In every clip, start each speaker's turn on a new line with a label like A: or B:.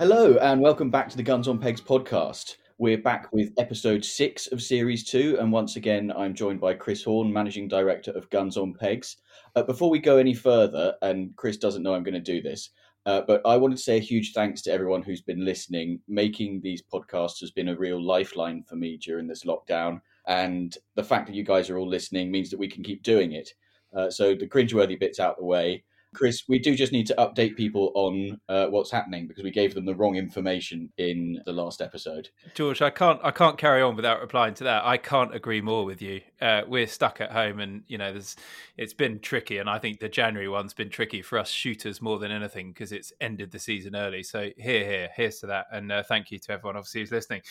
A: Hello, and welcome back to the Guns on Pegs podcast. We're back with episode six of series two, and once again, I'm joined by Chris Horn, managing director of Guns on Pegs. Uh, before we go any further, and Chris doesn't know I'm going to do this, uh, but I wanted to say a huge thanks to everyone who's been listening. Making these podcasts has been a real lifeline for me during this lockdown, and the fact that you guys are all listening means that we can keep doing it. Uh, so the cringeworthy bits out the way. Chris, we do just need to update people on uh, what's happening because we gave them the wrong information in the last episode.
B: George, I can't, I can't carry on without replying to that. I can't agree more with you. Uh, we're stuck at home, and you know, it's been tricky, and I think the January one's been tricky for us shooters more than anything because it's ended the season early. So here, here, here's to that, and uh, thank you to everyone obviously who's listening.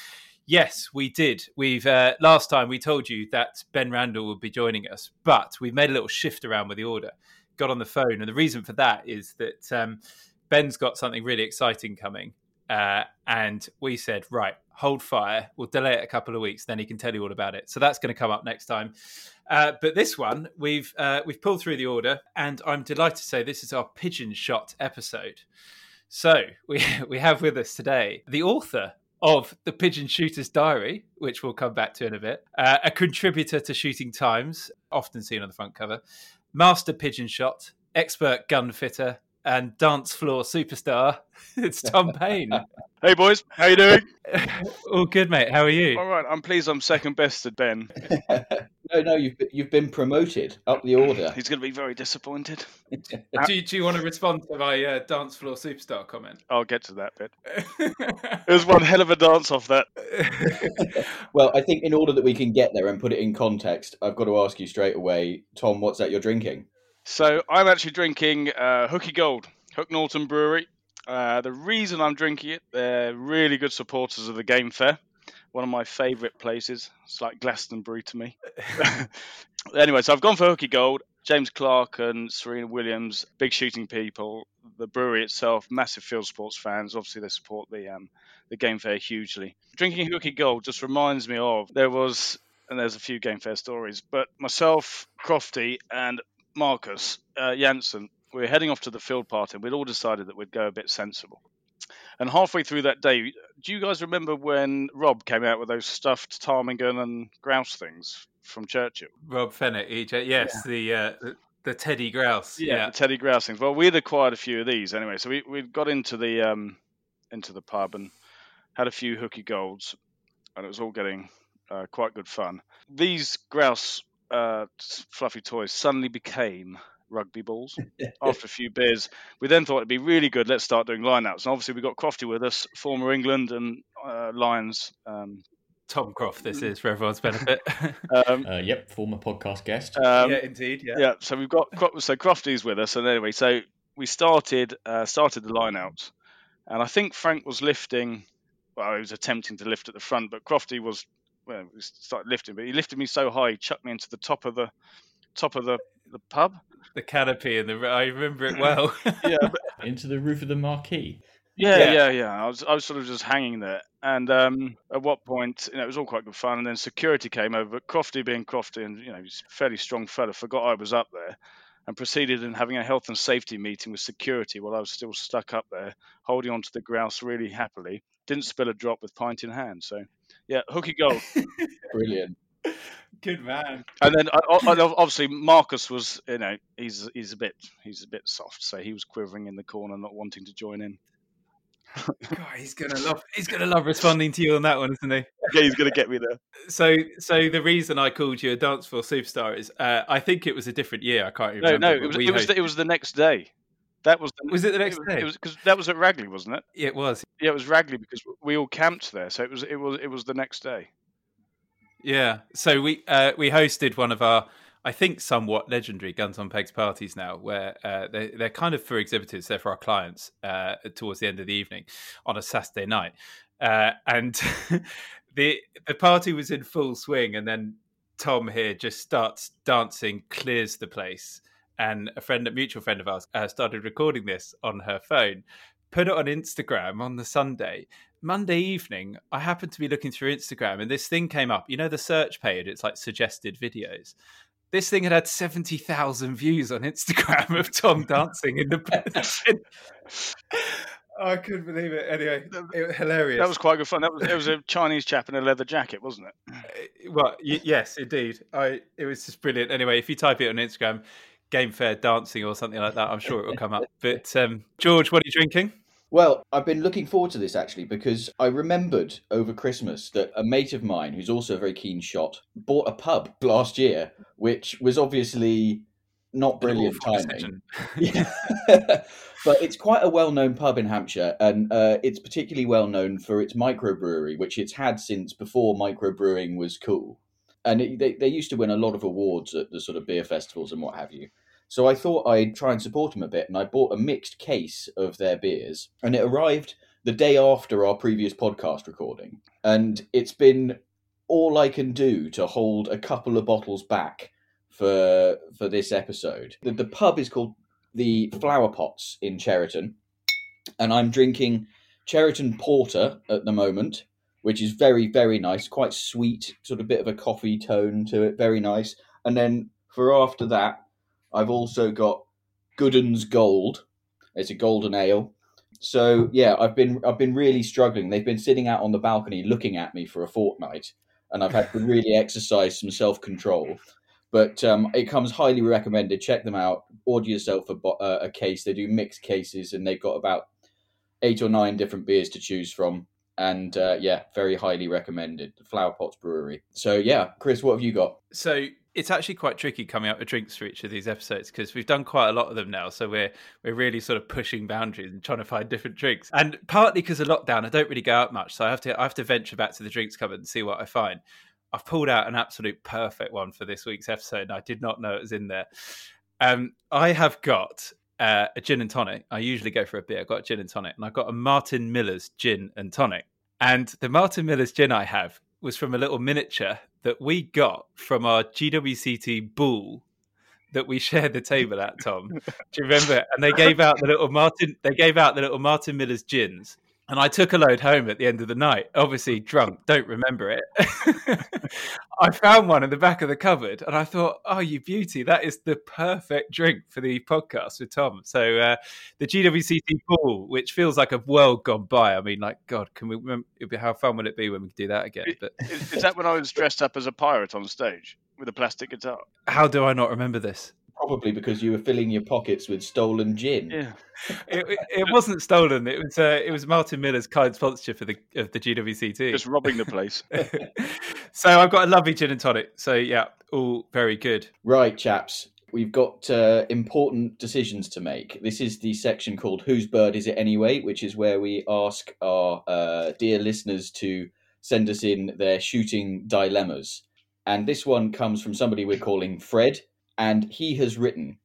B: Yes, we did. We've uh, last time we told you that Ben Randall would be joining us, but we've made a little shift around with the order got on the phone, and the reason for that is that um, Ben's got something really exciting coming, uh, and we said, right, hold fire. We'll delay it a couple of weeks, then he can tell you all about it. So that's going to come up next time. Uh, but this one, we've uh, we've pulled through the order, and I'm delighted to say this is our pigeon shot episode. So we we have with us today the author of the Pigeon Shooter's Diary, which we'll come back to in a bit, uh, a contributor to Shooting Times, often seen on the front cover, master pigeon shot, expert gun fitter, and dance floor superstar. It's Tom Payne.
C: hey boys, how you doing?
B: All good, mate. How are you?
C: All right, I'm pleased. I'm second best to Ben.
A: No, no, you've you've been promoted up the order.
C: He's going to be very disappointed.
B: do, you, do you want to respond to my uh, dance floor superstar comment?
C: I'll get to that bit. it was one hell of a dance off that.
A: well, I think in order that we can get there and put it in context, I've got to ask you straight away, Tom, what's that you're drinking?
C: So I'm actually drinking uh, Hooky Gold, Hook Norton Brewery. Uh, the reason I'm drinking it, they're really good supporters of the Game Fair. One of my favourite places. It's like Glastonbury to me. anyway, so I've gone for Hooky Gold. James Clark and Serena Williams, big shooting people. The brewery itself, massive field sports fans. Obviously, they support the um, the Game Fair hugely. Drinking Hooky Gold just reminds me of there was, and there's a few Game Fair stories, but myself, Crofty, and Marcus uh, Janssen, we were heading off to the field party, and we'd all decided that we'd go a bit sensible. And halfway through that day, do you guys remember when Rob came out with those stuffed ptarmigan and grouse things from Churchill?
B: Rob Fenwick, EJ, yes, yeah. the, uh, the, the teddy grouse,
C: yeah,
B: yeah,
C: the teddy grouse things. Well, we'd acquired a few of these anyway, so we we got into the um, into the pub and had a few hooky golds, and it was all getting uh, quite good fun. These grouse uh, fluffy toys suddenly became rugby balls after a few beers. We then thought it'd be really good. Let's start doing lineouts. And obviously, we got Crofty with us, former England and uh, Lions. Um,
B: Tom Croft, this is for everyone's benefit.
D: um, uh, yep, former podcast guest.
B: Um, yeah, indeed. Yeah.
C: Yeah. So we've got so Crofty's with us, and anyway, so we started uh, started the lineouts, and I think Frank was lifting. Well, he was attempting to lift at the front, but Crofty was well, we started lifting, but he lifted me so high, he chucked me into the top of the top of the, the pub.
B: The canopy and the I remember it well.
C: yeah, but,
D: into the roof of the marquee.
C: Yeah, yeah, yeah, yeah, I was I was sort of just hanging there, and um, at what point, you know, it was all quite good fun, and then security came over. But Crofty, being Crofty, and you know, he's a fairly strong fella, forgot I was up there, and proceeded in having a health and safety meeting with security while I was still stuck up there, holding on to the grouse really happily. Didn't spill a drop with pint in hand, so yeah, Hooky Gold.
A: Brilliant.
B: Good man.
C: And then obviously Marcus was, you know, he's he's a bit he's a bit soft, so he was quivering in the corner, not wanting to join in.
B: God, he's gonna love he's gonna love responding to you on that one, isn't he?
C: Yeah, he's gonna get me there.
B: So, so the reason I called you a dance floor superstar is uh, I think it was a different year. I can't remember.
C: No, no, it was it was, the, it was the next day. That was the,
B: was it the next
C: it
B: was,
C: day? It was because that was at Ragley, wasn't it?
B: Yeah, It was.
C: Yeah, it was Ragley because we all camped there, so it was it was it was the next day.
B: Yeah, so we uh, we hosted one of our, I think, somewhat legendary Guns on Pegs parties now, where uh, they they're kind of for exhibitors, they're for our clients uh, towards the end of the evening on a Saturday night, uh, and the the party was in full swing, and then Tom here just starts dancing, clears the place and a friend, a mutual friend of ours, uh, started recording this on her phone, put it on Instagram on the Sunday. Monday evening, I happened to be looking through Instagram and this thing came up. You know, the search page, it's like suggested videos. This thing had had 70,000 views on Instagram of Tom dancing in the bed. I couldn't believe it. Anyway, it was hilarious.
C: That was quite good fun. That was it was a Chinese chap in a leather jacket, wasn't it?
B: Uh, well, y- yes, indeed. I it was just brilliant. Anyway, if you type it on Instagram, Game Fair dancing or something like that, I'm sure it will come up. But um, George, what are you drinking?
A: Well, I've been looking forward to this actually because I remembered over Christmas that a mate of mine, who's also a very keen shot, bought a pub last year, which was obviously not brilliant timing. but it's quite a well-known pub in Hampshire, and uh, it's particularly well known for its microbrewery, which it's had since before microbrewing was cool. And it, they they used to win a lot of awards at the sort of beer festivals and what have you. So I thought I'd try and support them a bit, and I bought a mixed case of their beers, and it arrived the day after our previous podcast recording, and it's been all I can do to hold a couple of bottles back for for this episode. The, the pub is called the Flower Pots in Cheriton, and I'm drinking Cheriton Porter at the moment, which is very very nice, quite sweet, sort of bit of a coffee tone to it, very nice. And then for after that, I've also got Gooden's Gold. It's a golden ale. So yeah, I've been I've been really struggling. They've been sitting out on the balcony looking at me for a fortnight, and I've had to really exercise some self control. But um, it comes highly recommended. Check them out. Order yourself a, uh, a case. They do mixed cases, and they've got about eight or nine different beers to choose from. And uh, yeah, very highly recommended. Flower Pots Brewery. So yeah, Chris, what have you got?
B: So it's actually quite tricky coming up with drinks for each of these episodes because we've done quite a lot of them now. So we're we're really sort of pushing boundaries and trying to find different drinks. And partly because of lockdown, I don't really go out much, so I have to I have to venture back to the drinks cupboard and see what I find. I've pulled out an absolute perfect one for this week's episode, and I did not know it was in there. Um, I have got uh, a gin and tonic. I usually go for a beer. I've got a gin and tonic, and I've got a Martin Miller's gin and tonic. And the Martin Miller's gin I have was from a little miniature that we got from our GWCT ball that we shared the table at, Tom. Do you remember? And they gave out the little Martin. They gave out the little Martin Miller's gins, and I took a load home at the end of the night, obviously drunk, don't remember it. I found one in the back of the cupboard and I thought, oh, you beauty, that is the perfect drink for the podcast with Tom. So uh, the GWCT Ball, which feels like a world gone by. I mean, like, God, can we remember, how fun would it be when we could do that again?
C: But is, is that when I was dressed up as a pirate on stage with a plastic guitar?
B: How do I not remember this?
A: Probably because you were filling your pockets with stolen gin.
C: Yeah,
B: it, it, it wasn't stolen. It was uh, it was Martin Miller's kind sponsorship for the of the GWCT.
C: Just robbing the place.
B: so I've got a lovely gin and tonic. So yeah, all very good.
A: Right, chaps. We've got uh, important decisions to make. This is the section called "Whose Bird Is It Anyway," which is where we ask our uh, dear listeners to send us in their shooting dilemmas. And this one comes from somebody we're calling Fred and he has written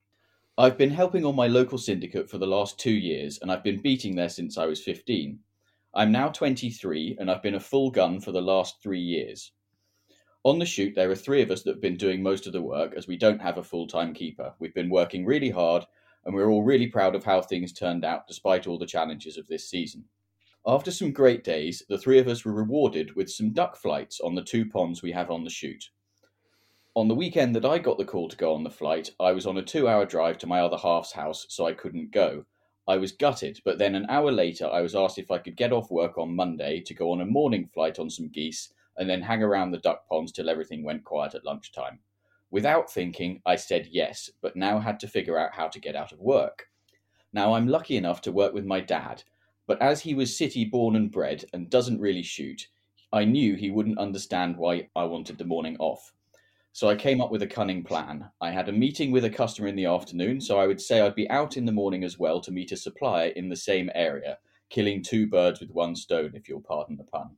A: I've been helping on my local syndicate for the last two years, and I've been beating there since I was 15. I'm now 23, and I've been a full gun for the last three years. On the shoot, there are three of us that have been doing most of the work, as we don't have a full time keeper. We've been working really hard, and we're all really proud of how things turned out despite all the challenges of this season. After some great days, the three of us were rewarded with some duck flights on the two ponds we have on the shoot. On the weekend that I got the call to go on the flight, I was on a two hour drive to my other half's house, so I couldn't go. I was gutted, but then an hour later I was asked if I could get off work on Monday to go on a morning flight on some geese and then hang around the duck ponds till everything went quiet at lunchtime. Without thinking, I said yes, but now had to figure out how to get out of work. Now I'm lucky enough to work with my dad, but as he was city born and bred and doesn't really shoot, I knew he wouldn't understand why I wanted the morning off. So I came up with a cunning plan. I had a meeting with a customer in the afternoon, so I would say I'd be out in the morning as well to meet a supplier in the same area, killing two birds with one stone, if you'll pardon the pun.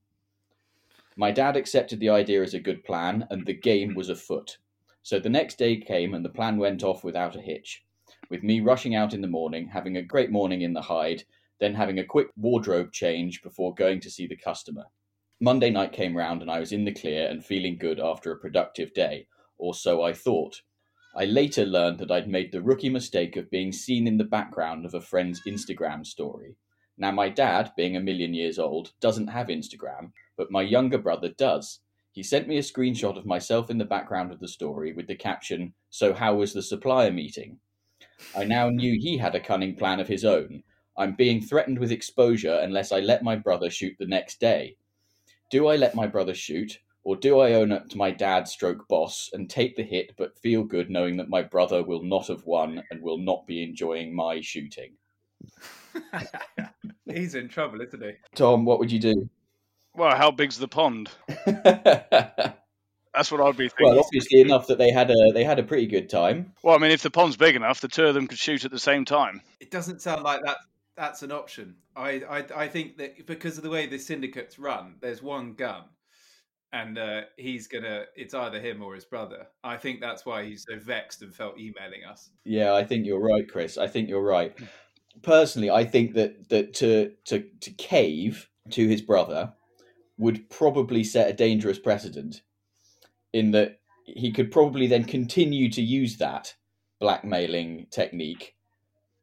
A: My dad accepted the idea as a good plan, and the game was afoot. So the next day came, and the plan went off without a hitch, with me rushing out in the morning, having a great morning in the hide, then having a quick wardrobe change before going to see the customer. Monday night came round and I was in the clear and feeling good after a productive day, or so I thought. I later learned that I'd made the rookie mistake of being seen in the background of a friend's Instagram story. Now, my dad, being a million years old, doesn't have Instagram, but my younger brother does. He sent me a screenshot of myself in the background of the story with the caption, So, how was the supplier meeting? I now knew he had a cunning plan of his own. I'm being threatened with exposure unless I let my brother shoot the next day. Do I let my brother shoot, or do I own up to my dad stroke boss and take the hit but feel good knowing that my brother will not have won and will not be enjoying my shooting?
B: He's in trouble, isn't he?
A: Tom, what would you do?
C: Well, how big's the pond? That's what I'd be thinking.
A: Well, obviously enough that they had a they had a pretty good time.
C: Well, I mean, if the pond's big enough, the two of them could shoot at the same time.
B: It doesn't sound like that. That's an option. I, I, I think that because of the way the syndicates run, there's one gun, and uh, he's gonna. It's either him or his brother. I think that's why he's so vexed and felt emailing us.
A: Yeah, I think you're right, Chris. I think you're right. Personally, I think that that to to to cave to his brother would probably set a dangerous precedent in that he could probably then continue to use that blackmailing technique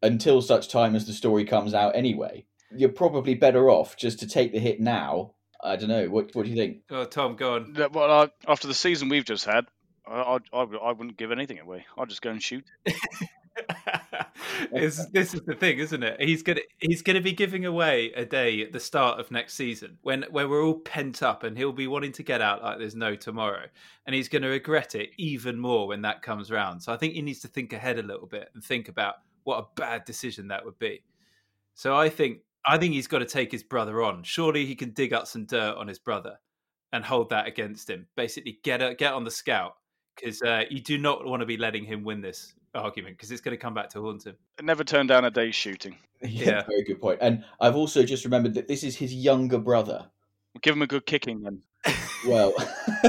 A: until such time as the story comes out anyway. You're probably better off just to take the hit now. I don't know. What What do you think?
B: Oh, Tom, go on.
C: Well, I, after the season we've just had, I, I, I wouldn't give anything away. I'd just go and shoot.
B: this, this is the thing, isn't it? He's gonna he's gonna be giving away a day at the start of next season when when we're all pent up and he'll be wanting to get out like there's no tomorrow, and he's going to regret it even more when that comes round. So I think he needs to think ahead a little bit and think about what a bad decision that would be. So I think I think he's got to take his brother on. Surely he can dig up some dirt on his brother and hold that against him. Basically, get a, get on the scout because uh, you do not want to be letting him win this argument because it's going to come back to haunt him.
C: Never turn down a day's shooting.
A: Yeah, yeah, very good point. And I've also just remembered that this is his younger brother.
C: give him a good kicking then.
A: Well,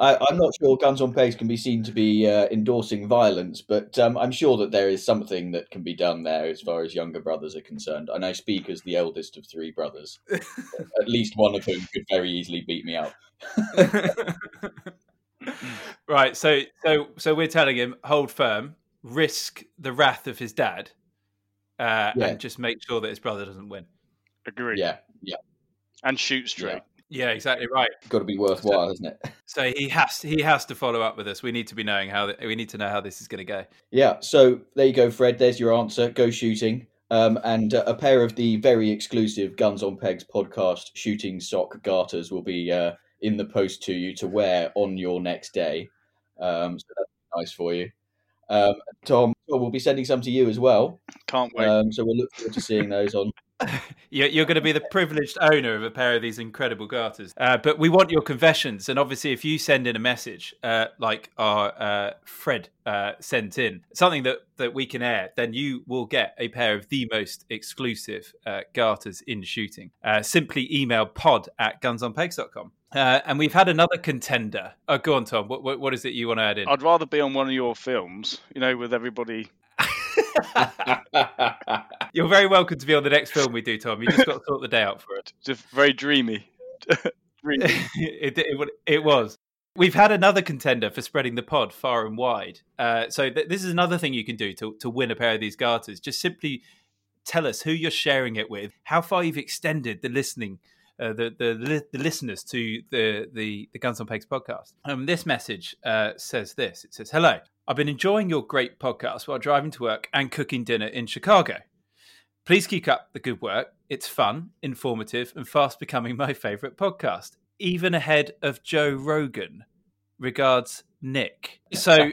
A: I, am not sure Guns on Pegs can be seen to be uh, endorsing violence, but um, I'm sure that there is something that can be done there as far as younger brothers are concerned. And I speak as the eldest of three brothers. At least one of whom could very easily beat me up.
B: right. So, so, so we're telling him hold firm, risk the wrath of his dad, uh, yeah. and just make sure that his brother doesn't win.
C: Agree.
A: Yeah. Yeah.
C: And shoot straight.
B: Yeah. Yeah, exactly right.
A: Got to be worthwhile, isn't it?
B: So he has he has to follow up with us. We need to be knowing how we need to know how this is going to go.
A: Yeah. So there you go, Fred. There's your answer. Go shooting. Um, and uh, a pair of the very exclusive Guns on Pegs podcast shooting sock garters will be uh, in the post to you to wear on your next day. Um, so that's nice for you. Um, Tom, we'll be sending some to you as well.
C: Can't wait.
A: Um, so we'll look forward to seeing those on
B: you're going to be the privileged owner of a pair of these incredible garters. Uh, but we want your confessions. And obviously, if you send in a message uh, like our uh, Fred uh, sent in, something that, that we can air, then you will get a pair of the most exclusive uh, garters in shooting. Uh, simply email pod at gunsonpegs.com. Uh, and we've had another contender. Oh, go on, Tom. What, what, what is it you want to add in?
C: I'd rather be on one of your films, you know, with everybody
B: You're very welcome to be on the next film we do, Tom. You just got to sort the day out for it.
C: Just very dreamy.
B: dreamy. it, it, it, was. We've had another contender for spreading the pod far and wide. Uh, so th- this is another thing you can do to, to win a pair of these garters. Just simply tell us who you're sharing it with, how far you've extended the listening uh, the, the the listeners to the the, the Guns on Pegs podcast. Um, this message uh, says this. It says, "Hello, I've been enjoying your great podcast while driving to work and cooking dinner in Chicago. Please keep up the good work. It's fun, informative, and fast becoming my favorite podcast, even ahead of Joe Rogan. Regards, Nick." So.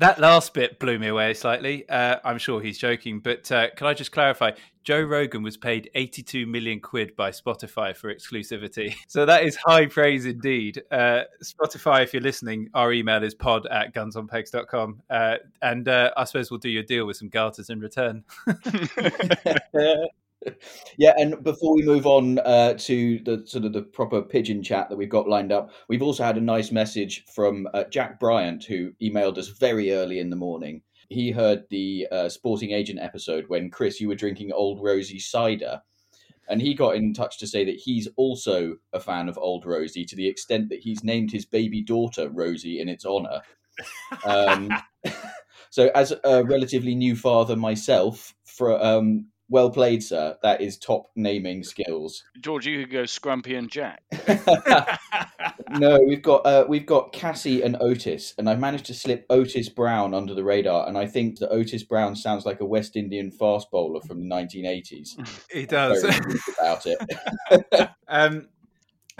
B: That last bit blew me away slightly. Uh, I'm sure he's joking, but uh, can I just clarify? Joe Rogan was paid 82 million quid by Spotify for exclusivity. So that is high praise indeed. Uh, Spotify, if you're listening, our email is pod at gunsonpegs.com. Uh, and uh, I suppose we'll do your deal with some garters in return.
A: yeah, and before we move on uh, to the sort of the proper pigeon chat that we've got lined up, we've also had a nice message from uh, Jack Bryant who emailed us very early in the morning. He heard the uh, sporting agent episode when Chris, you were drinking Old Rosie cider, and he got in touch to say that he's also a fan of Old Rosie to the extent that he's named his baby daughter Rosie in its honor. Um, so, as a relatively new father myself, for um, Well played, sir. That is top naming skills.
C: George, you could go Scrumpy and Jack.
A: no, we've got uh, we've got Cassie and Otis, and I've managed to slip Otis Brown under the radar, and I think that Otis Brown sounds like a West Indian fast bowler from the 1980s.
B: He does.
A: about it.
B: um,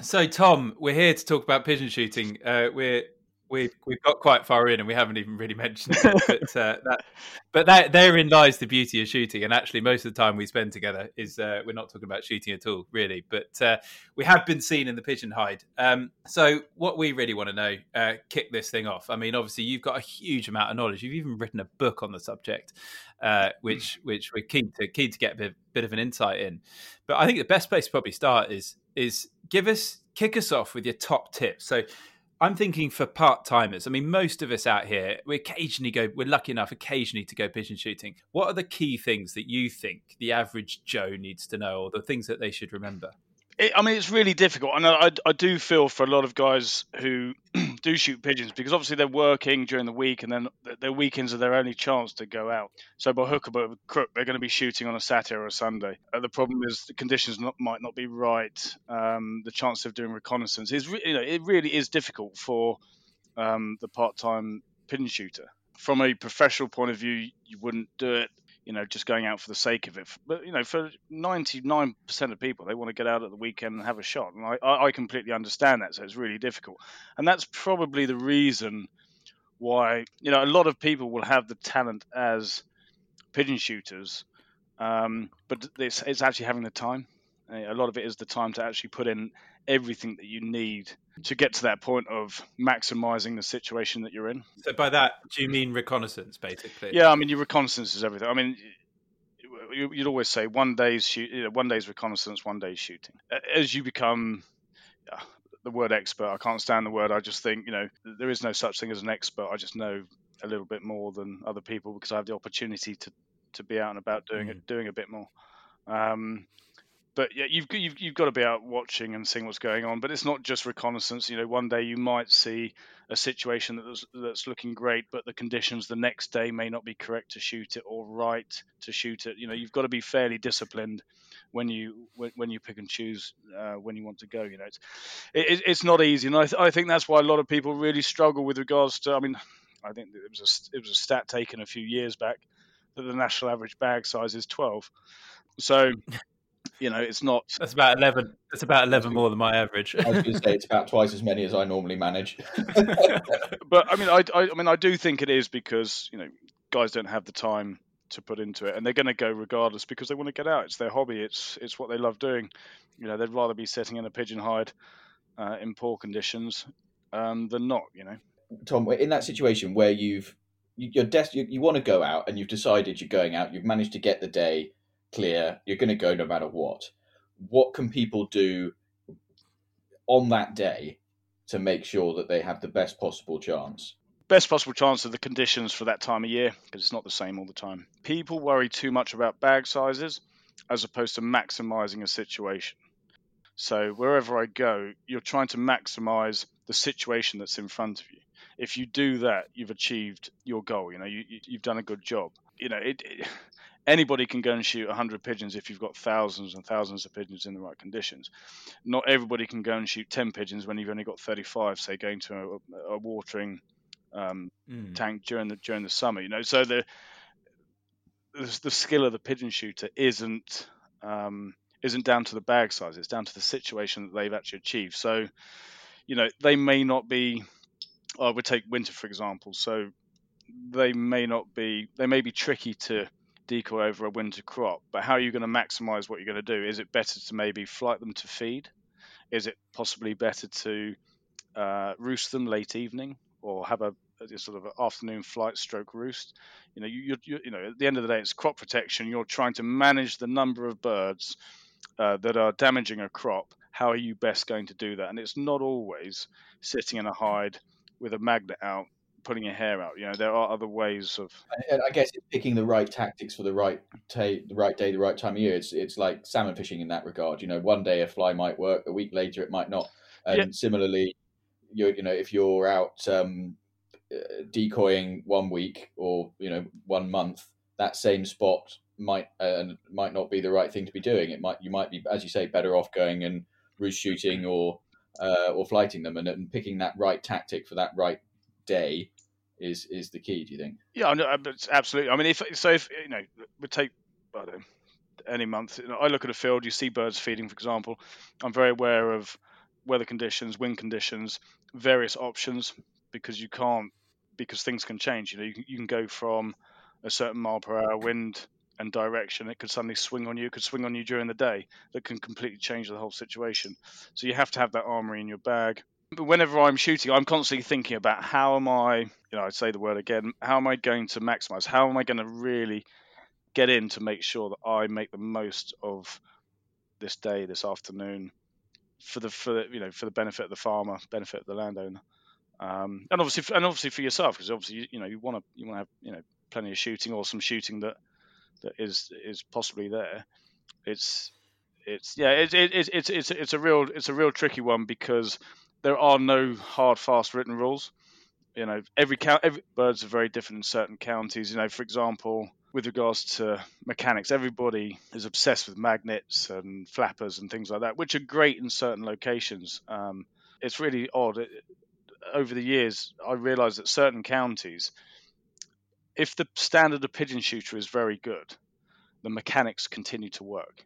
B: so, Tom, we're here to talk about pigeon shooting. Uh, we're we've we've got quite far in and we haven't even really mentioned it. But uh, that, but that therein lies the beauty of shooting. And actually, most of the time we spend together is uh, we're not talking about shooting at all, really. But uh, we have been seen in the pigeon hide. Um, so what we really want to know, uh, kick this thing off. I mean, obviously you've got a huge amount of knowledge. You've even written a book on the subject, uh, which which we're keen to keen to get a bit, bit of an insight in. But I think the best place to probably start is is give us kick us off with your top tips. So I'm thinking for part timers. I mean, most of us out here, we occasionally go, we're lucky enough occasionally to go pigeon shooting. What are the key things that you think the average Joe needs to know or the things that they should remember?
C: It, I mean, it's really difficult, and I, I do feel for a lot of guys who do shoot pigeons because obviously they're working during the week, and then their weekends are their only chance to go out. So by hook or by crook, they're going to be shooting on a Saturday or a Sunday. Uh, the problem is the conditions not, might not be right. Um, the chance of doing reconnaissance is, you know, it really is difficult for um, the part-time pigeon shooter. From a professional point of view, you wouldn't do it you know, just going out for the sake of it. But you know, for 99% of people, they want to get out at the weekend and have a shot, and I, I completely understand that. So it's really difficult, and that's probably the reason why you know a lot of people will have the talent as pigeon shooters, um, but it's, it's actually having the time. A lot of it is the time to actually put in everything that you need to get to that point of maximizing the situation that you're in.
B: So by that, do you mean reconnaissance, basically?
C: Yeah, I mean your reconnaissance is everything. I mean, you'd always say one day's shoot, you know, one day's reconnaissance, one day's shooting. As you become the word expert, I can't stand the word. I just think you know there is no such thing as an expert. I just know a little bit more than other people because I have the opportunity to to be out and about doing mm. it, doing a bit more. Um, but yeah, you've, you've you've got to be out watching and seeing what's going on. But it's not just reconnaissance. You know, one day you might see a situation that's that's looking great, but the conditions the next day may not be correct to shoot it or right to shoot it. You know, you've got to be fairly disciplined when you when, when you pick and choose uh, when you want to go. You know, it's it, it's not easy, and I, th- I think that's why a lot of people really struggle with regards to. I mean, I think it was a it was a stat taken a few years back that the national average bag size is twelve. So you know, it's not.
B: That's about eleven. That's about eleven more than my average.
A: I was going to say it's about twice as many as I normally manage.
C: but I mean, I, I, I mean, I do think it is because you know, guys don't have the time to put into it, and they're going to go regardless because they want to get out. It's their hobby. It's it's what they love doing. You know, they'd rather be sitting in a pigeon hide uh, in poor conditions um, than not. You know,
A: Tom, in that situation where you've you're des- you, you want to go out and you've decided you're going out, you've managed to get the day clear, you're going to go no matter what. What can people do on that day to make sure that they have the best possible chance?
C: Best possible chance of the conditions for that time of year because it's not the same all the time. People worry too much about bag sizes as opposed to maximizing a situation. So wherever I go, you're trying to maximize the situation that's in front of you. If you do that, you've achieved your goal. You know, you, have done a good job. You know, it, it, anybody can go and shoot 100 pigeons if you've got thousands and thousands of pigeons in the right conditions. Not everybody can go and shoot 10 pigeons when you've only got 35, say, going to a, a watering um, mm. tank during the during the summer. You know, so the the, the skill of the pigeon shooter isn't um, isn't down to the bag size; it's down to the situation that they've actually achieved. So, you know, they may not be. I would take winter for example. So they may not be. They may be tricky to decoy over a winter crop, but how are you going to maximize what you're going to do? Is it better to maybe flight them to feed? Is it possibly better to uh, roost them late evening or have a, a sort of afternoon flight stroke roost? You know, you, you, you, know, at the end of the day, it's crop protection. You're trying to manage the number of birds uh, that are damaging a crop. How are you best going to do that? And it's not always sitting in a hide with a magnet out pulling your hair out. You know, there are other ways of.
A: And I guess it's picking the right tactics for the right day, the right day, the right time of year. It's it's like salmon fishing in that regard. You know, one day a fly might work, a week later it might not. And yeah. similarly, you you know, if you're out um, uh, decoying one week or you know one month, that same spot might uh, might not be the right thing to be doing. It might you might be, as you say, better off going and roost shooting or uh, or flighting them, and, and picking that right tactic for that right day is is the key. Do you think?
C: Yeah, absolutely. I mean, if so, if you know, we take I don't know, any month. You know, I look at a field, you see birds feeding, for example. I'm very aware of weather conditions, wind conditions, various options because you can't because things can change. You know, you can, you can go from a certain mile per hour wind and direction, it could suddenly swing on you. It could swing on you during the day. That can completely change the whole situation. So you have to have that armory in your bag. Whenever I'm shooting, I'm constantly thinking about how am I, you know, I'd say the word again, how am I going to maximize? How am I going to really get in to make sure that I make the most of this day, this afternoon, for the for you know for the benefit of the farmer, benefit of the landowner, um, and obviously and obviously for yourself because obviously you, you know you want to you want to have you know plenty of shooting or some shooting that that is is possibly there. It's it's yeah it's it's it's it's it's a real it's a real tricky one because there are no hard fast written rules. You know every count every birds are very different in certain counties. You know for example with regards to mechanics, everybody is obsessed with magnets and flappers and things like that, which are great in certain locations. Um, it's really odd. It, over the years, I realised that certain counties, if the standard of pigeon shooter is very good, the mechanics continue to work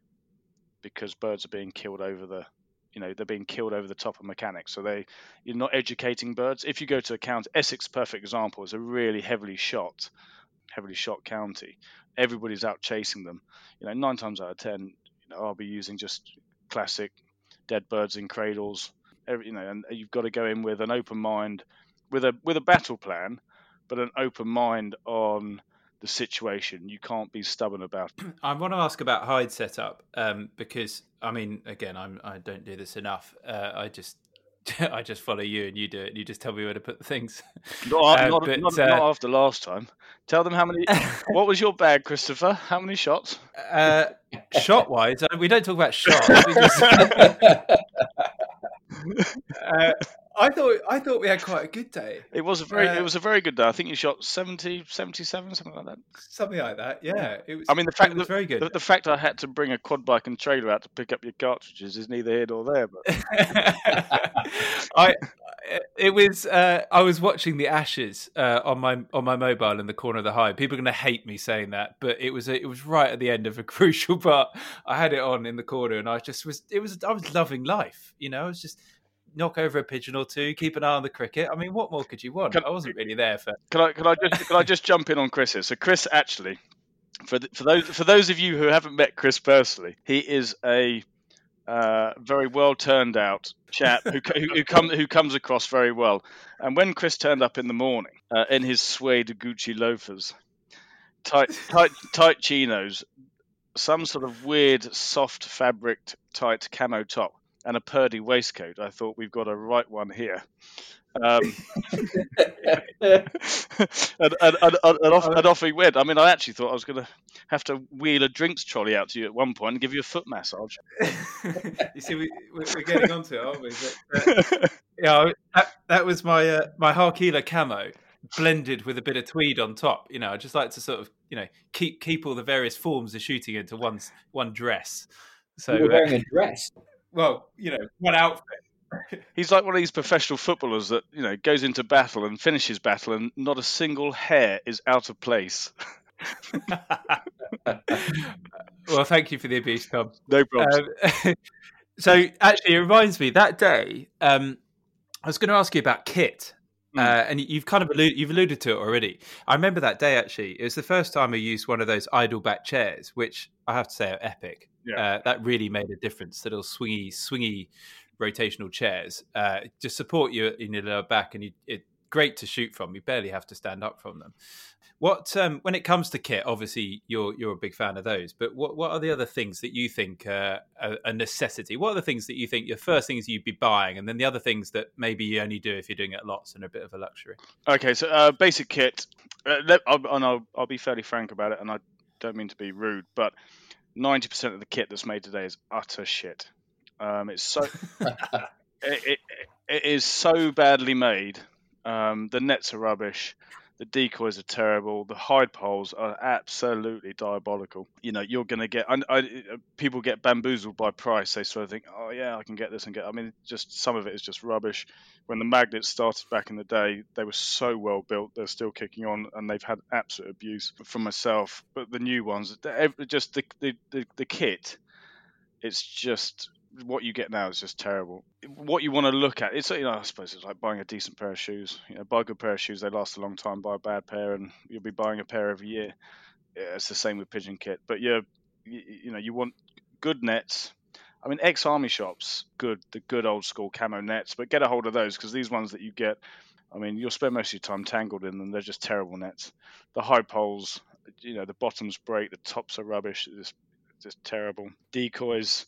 C: because birds are being killed over the you know they're being killed over the top of mechanics so they you're not educating birds if you go to a county essex perfect example is a really heavily shot heavily shot county, everybody's out chasing them. You know, nine times out of ten, you know, I'll be using just classic dead birds in cradles. Every, you know, and you've got to go in with an open mind, with a with a battle plan, but an open mind on the situation. You can't be stubborn about it.
B: I want to ask about hide setup um, because I mean, again, I'm I don't do this enough. Uh, I just I just follow you and you do it. You just tell me where to put the things.
C: Not, uh, not, but, not, uh, not, after last time. Tell them how many. what was your bag, Christopher? How many shots?
B: Uh, shot wise, uh, we don't talk about shots. Just... I thought I thought we had quite a good day.
C: It was a very uh, it was a very good day. I think you shot 70, 77, something like that.
B: Something like that. Yeah, it was.
C: I mean, the fact
B: was very good.
C: The, the, fact I had to bring a quad bike and trailer out to pick up your cartridges is neither here nor there. But
B: I it was uh, I was watching the ashes uh, on my on my mobile in the corner of the hive. People are going to hate me saying that, but it was a, it was right at the end of a crucial part. I had it on in the corner, and I just was it was I was loving life. You know, I was just knock over a pigeon or two, keep an eye on the cricket. I mean, what more could you want? Can, I wasn't really there for.
C: Can I? Can I just? can I just jump in on Chris here? So Chris actually, for the, for those for those of you who haven't met Chris personally, he is a uh, very well turned out chap who, who, who, come, who comes across very well. And when Chris turned up in the morning uh, in his suede Gucci loafers, tight, tight, tight chinos, some sort of weird soft fabric tight camo top, and a Purdey waistcoat. I thought we've got a right one here. Um, and, and, and, and, off, and off he went. I mean, I actually thought I was going to have to wheel a drinks trolley out to you at one point and give you a foot massage.
B: you see, we, are getting onto it, aren't we? But, uh, yeah, that, that, was my uh, my Harkila camo blended with a bit of tweed on top. You know, I just like to sort of you know keep keep all the various forms of shooting into one one dress.
A: So you're wearing uh, a dress
B: well, you know, one outfit.
C: He's like one of these professional footballers that you know goes into battle and finishes battle, and not a single hair is out of place.
B: well, thank you for the abuse, Tom.
C: No problem. Um,
B: so, actually, it reminds me that day. Um, I was going to ask you about kit, mm. uh, and you've kind of alluded, you've alluded to it already. I remember that day. Actually, it was the first time I used one of those Idleback chairs, which I have to say are epic. Yeah. Uh, that really made a difference. The little swingy, swingy rotational chairs uh, just support you in your lower back, and you, it great to shoot from. You barely have to stand up from them. What um, when it comes to kit, obviously you're you're a big fan of those. But what what are the other things that you think uh, are a necessity? What are the things that you think your first things you'd be buying, and then the other things that maybe you only do if you're doing it lots and a bit of a luxury?
C: Okay, so uh, basic kit, uh, and I'll, I'll be fairly frank about it, and I don't mean to be rude, but 90% of the kit that's made today is utter shit. Um, it's so it, it, it is so badly made. Um, the nets are rubbish. The decoys are terrible. The hide poles are absolutely diabolical. You know, you're going to get I, I, people get bamboozled by price. They sort of think, oh yeah, I can get this and get. I mean, just some of it is just rubbish. When the magnets started back in the day, they were so well built. They're still kicking on, and they've had absolute abuse from myself. But the new ones, just the the, the, the kit, it's just what you get now is just terrible. What you want to look at, it's you know, I suppose it's like buying a decent pair of shoes. You know, buy a good pair of shoes, they last a long time. Buy a bad pair, and you'll be buying a pair every year. Yeah, it's the same with pigeon kit, but you, you know, you want good nets. I mean, ex army shops, good, the good old school camo nets, but get a hold of those because these ones that you get, I mean, you'll spend most of your time tangled in them. They're just terrible nets. The high poles, you know, the bottoms break, the tops are rubbish. It's just terrible. Decoys,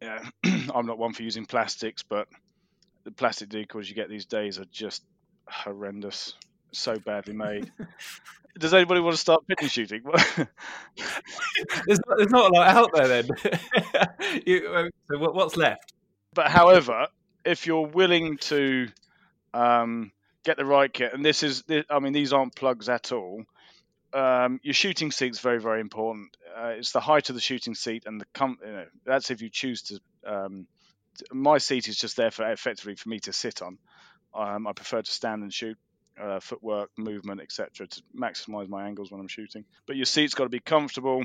C: yeah, I'm not one for using plastics, but the plastic decoys you get these days are just horrendous, so badly made. Does anybody want to start pigeon shooting?
B: there's, not, there's not a lot out there then. you, um, so what's left?
C: But however, if you're willing to um, get the right kit, and this is, I mean, these aren't plugs at all. Um, your shooting seat's very, very important uh, it's the height of the shooting seat and the com- you know, that's if you choose to. Um, my seat is just there for effectively for me to sit on. Um, I prefer to stand and shoot. Uh, footwork, movement, etc., to maximize my angles when I'm shooting. But your seat's got to be comfortable,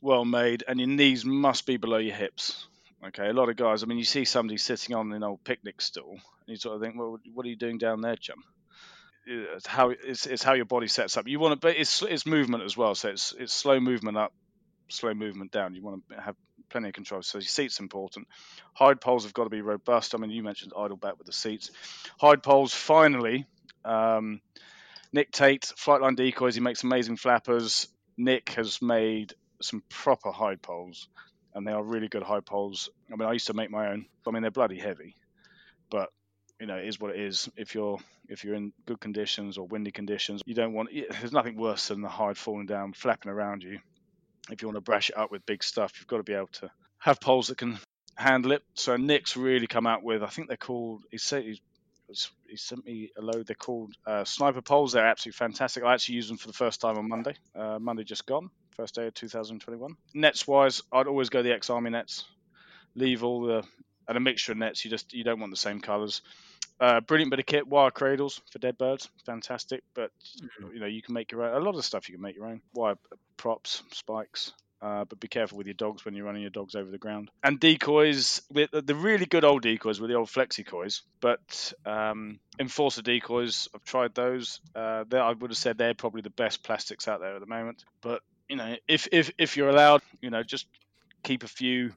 C: well made, and your knees must be below your hips. Okay, a lot of guys. I mean, you see somebody sitting on an old picnic stool, and you sort of think, well, what are you doing down there, chum? It's how it's, it's how your body sets up. You want to, but it's it's movement as well. So it's it's slow movement up, slow movement down. You want to have plenty of control. So your seat's important. Hide poles have got to be robust. I mean, you mentioned Idleback with the seats. Hide poles, finally. Um, Nick Tate, Flightline Decoys, he makes amazing flappers. Nick has made some proper hide poles, and they are really good hide poles. I mean, I used to make my own. I mean, they're bloody heavy, but you know, it is what it is. If you're if you're in good conditions or windy conditions, you don't want. There's nothing worse than the hide falling down, flapping around you if you want to brush it up with big stuff, you've got to be able to have poles that can handle it. So Nick's really come out with, I think they're called. He said he, he sent me a load. They're called uh, sniper poles. They're absolutely fantastic. I actually used them for the first time on Monday. Uh, Monday just gone, first day of 2021. Nets wise, I'd always go the ex army nets. Leave all the and a mixture of nets. You just you don't want the same colours. Uh, brilliant bit of kit, wire cradles for dead birds, fantastic. But mm-hmm. you know you can make your own. A lot of stuff you can make your own. Wire props, spikes. Uh, but be careful with your dogs when you're running your dogs over the ground. And decoys, with the really good old decoys were the old flexi FlexiCoys, but um, enforcer decoys, I've tried those. Uh, I would have said they're probably the best plastics out there at the moment. But you know, if if if you're allowed, you know, just keep a few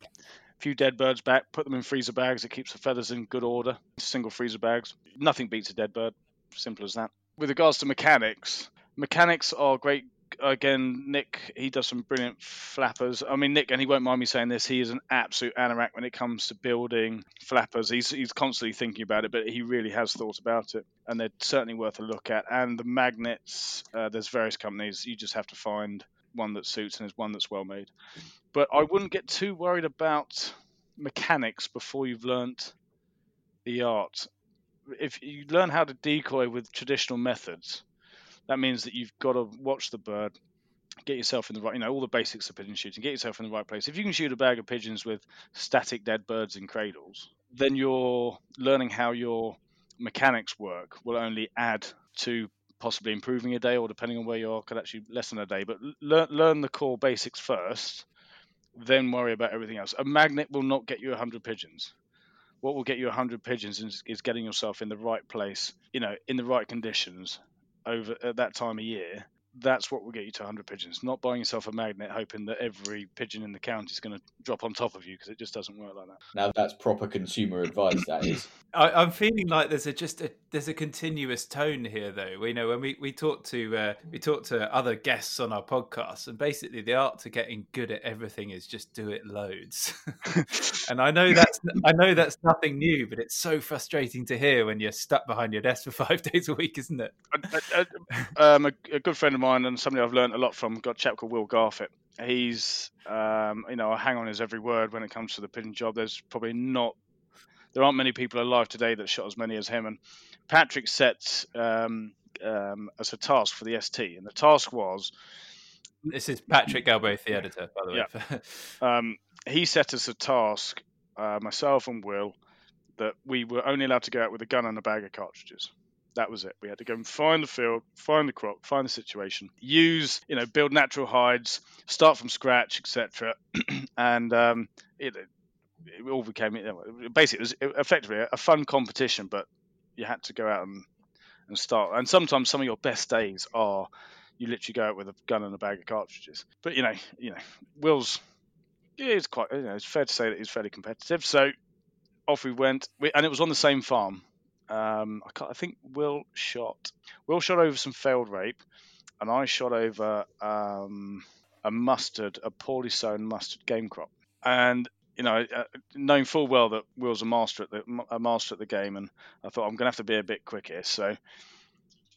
C: few dead birds back, put them in freezer bags. It keeps the feathers in good order. Single freezer bags. Nothing beats a dead bird. Simple as that. With regards to mechanics, mechanics are great. Again, Nick, he does some brilliant flappers. I mean, Nick, and he won't mind me saying this, he is an absolute anorak when it comes to building flappers. He's, he's constantly thinking about it, but he really has thought about it, and they're certainly worth a look at. And the magnets, uh, there's various companies. You just have to find one that suits and is one that's well made. But I wouldn't get too worried about mechanics before you've learnt the art. If you learn how to decoy with traditional methods, that means that you've got to watch the bird, get yourself in the right, you know, all the basics of pigeon shooting, get yourself in the right place. If you can shoot a bag of pigeons with static dead birds in cradles, then you're learning how your mechanics work will only add to possibly improving a day or depending on where you are could actually lessen a day but learn learn the core basics first then worry about everything else. A magnet will not get you 100 pigeons. What will get you 100 pigeons is, is getting yourself in the right place you know in the right conditions over at that time of year that's what will get you to 100 pigeons. Not buying yourself a magnet hoping that every pigeon in the county is going to drop on top of you because it just doesn't work like that.
A: Now that's proper consumer advice. That is.
B: I, am feeling like there's a just a there's a continuous tone here, though. We know when we we talk to uh, we talk to other guests on our podcast, and basically the art to getting good at everything is just do it loads. and I know that's I know that's nothing new, but it's so frustrating to hear when you're stuck behind your desk for five days a week, isn't it?
C: um, a, a good friend of mine and somebody I've learned a lot from. Got a chap called Will Garfit. He's, um, you know, I hang on his every word when it comes to the pigeon job. There's probably not, there aren't many people alive today that shot as many as him. And Patrick set um, um, as a task for the ST, and the task was.
B: This is Patrick Galbraith, the editor, by the way.
C: Yeah. um, he set us a task, uh, myself and Will, that we were only allowed to go out with a gun and a bag of cartridges. That was it. We had to go and find the field, find the crop, find the situation, use, you know, build natural hides, start from scratch, etc. and um, it, it all became you know, basically it was effectively a fun competition, but you had to go out and, and start. And sometimes some of your best days are you literally go out with a gun and a bag of cartridges. But you know, you know, Will's it's quite you know it's fair to say that he's fairly competitive. So off we went, we, and it was on the same farm. Um, I, I, think Will shot. Will shot over some failed rape, and I shot over um, a mustard, a poorly sown mustard game crop. And you know, uh, knowing full well that Will's a master at the a master at the game, and I thought I'm going to have to be a bit quick here. So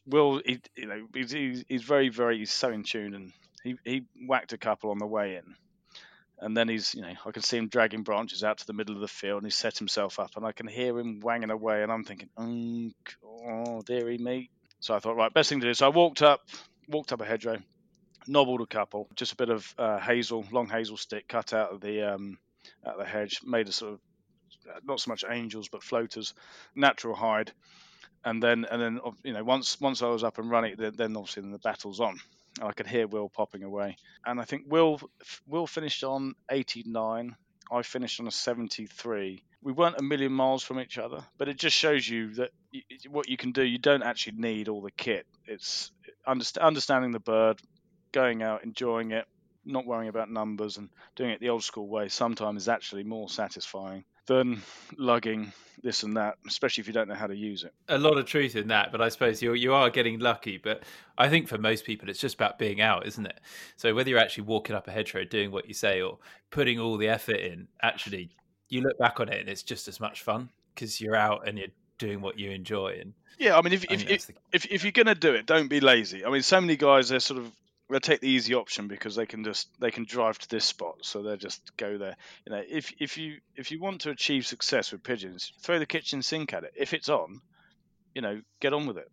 C: Will, he, you know, he's, he's very, very, he's so in tune, and he he whacked a couple on the way in and then he's, you know, I can see him dragging branches out to the middle of the field, and he set himself up, and I can hear him wanging away, and I'm thinking, oh, dearie me. So I thought, right, best thing to do. So I walked up, walked up a hedgerow, nobbled a couple, just a bit of uh, hazel, long hazel stick cut out of the um, out of the hedge, made a sort of not so much angels but floaters, natural hide, and then and then you know once once I was up and running, then, then obviously then the battle's on. I could hear Will popping away, and I think Will Will finished on 89. I finished on a 73. We weren't a million miles from each other, but it just shows you that what you can do. You don't actually need all the kit. It's understanding the bird, going out, enjoying it, not worrying about numbers, and doing it the old school way. Sometimes is actually more satisfying than lugging this and that, especially if you don't know how to use it.
B: A lot of truth in that, but I suppose you you are getting lucky. But I think for most people, it's just about being out, isn't it? So whether you're actually walking up a hedgerow, doing what you say, or putting all the effort in, actually, you look back on it and it's just as much fun because you're out and you're doing what you enjoy. And
C: yeah, I mean, if if if, the... if, if you're gonna do it, don't be lazy. I mean, so many guys they're sort of they'll take the easy option because they can just they can drive to this spot, so they'll just go there. You know, if if you if you want to achieve success with pigeons, throw the kitchen sink at it. If it's on, you know, get on with it.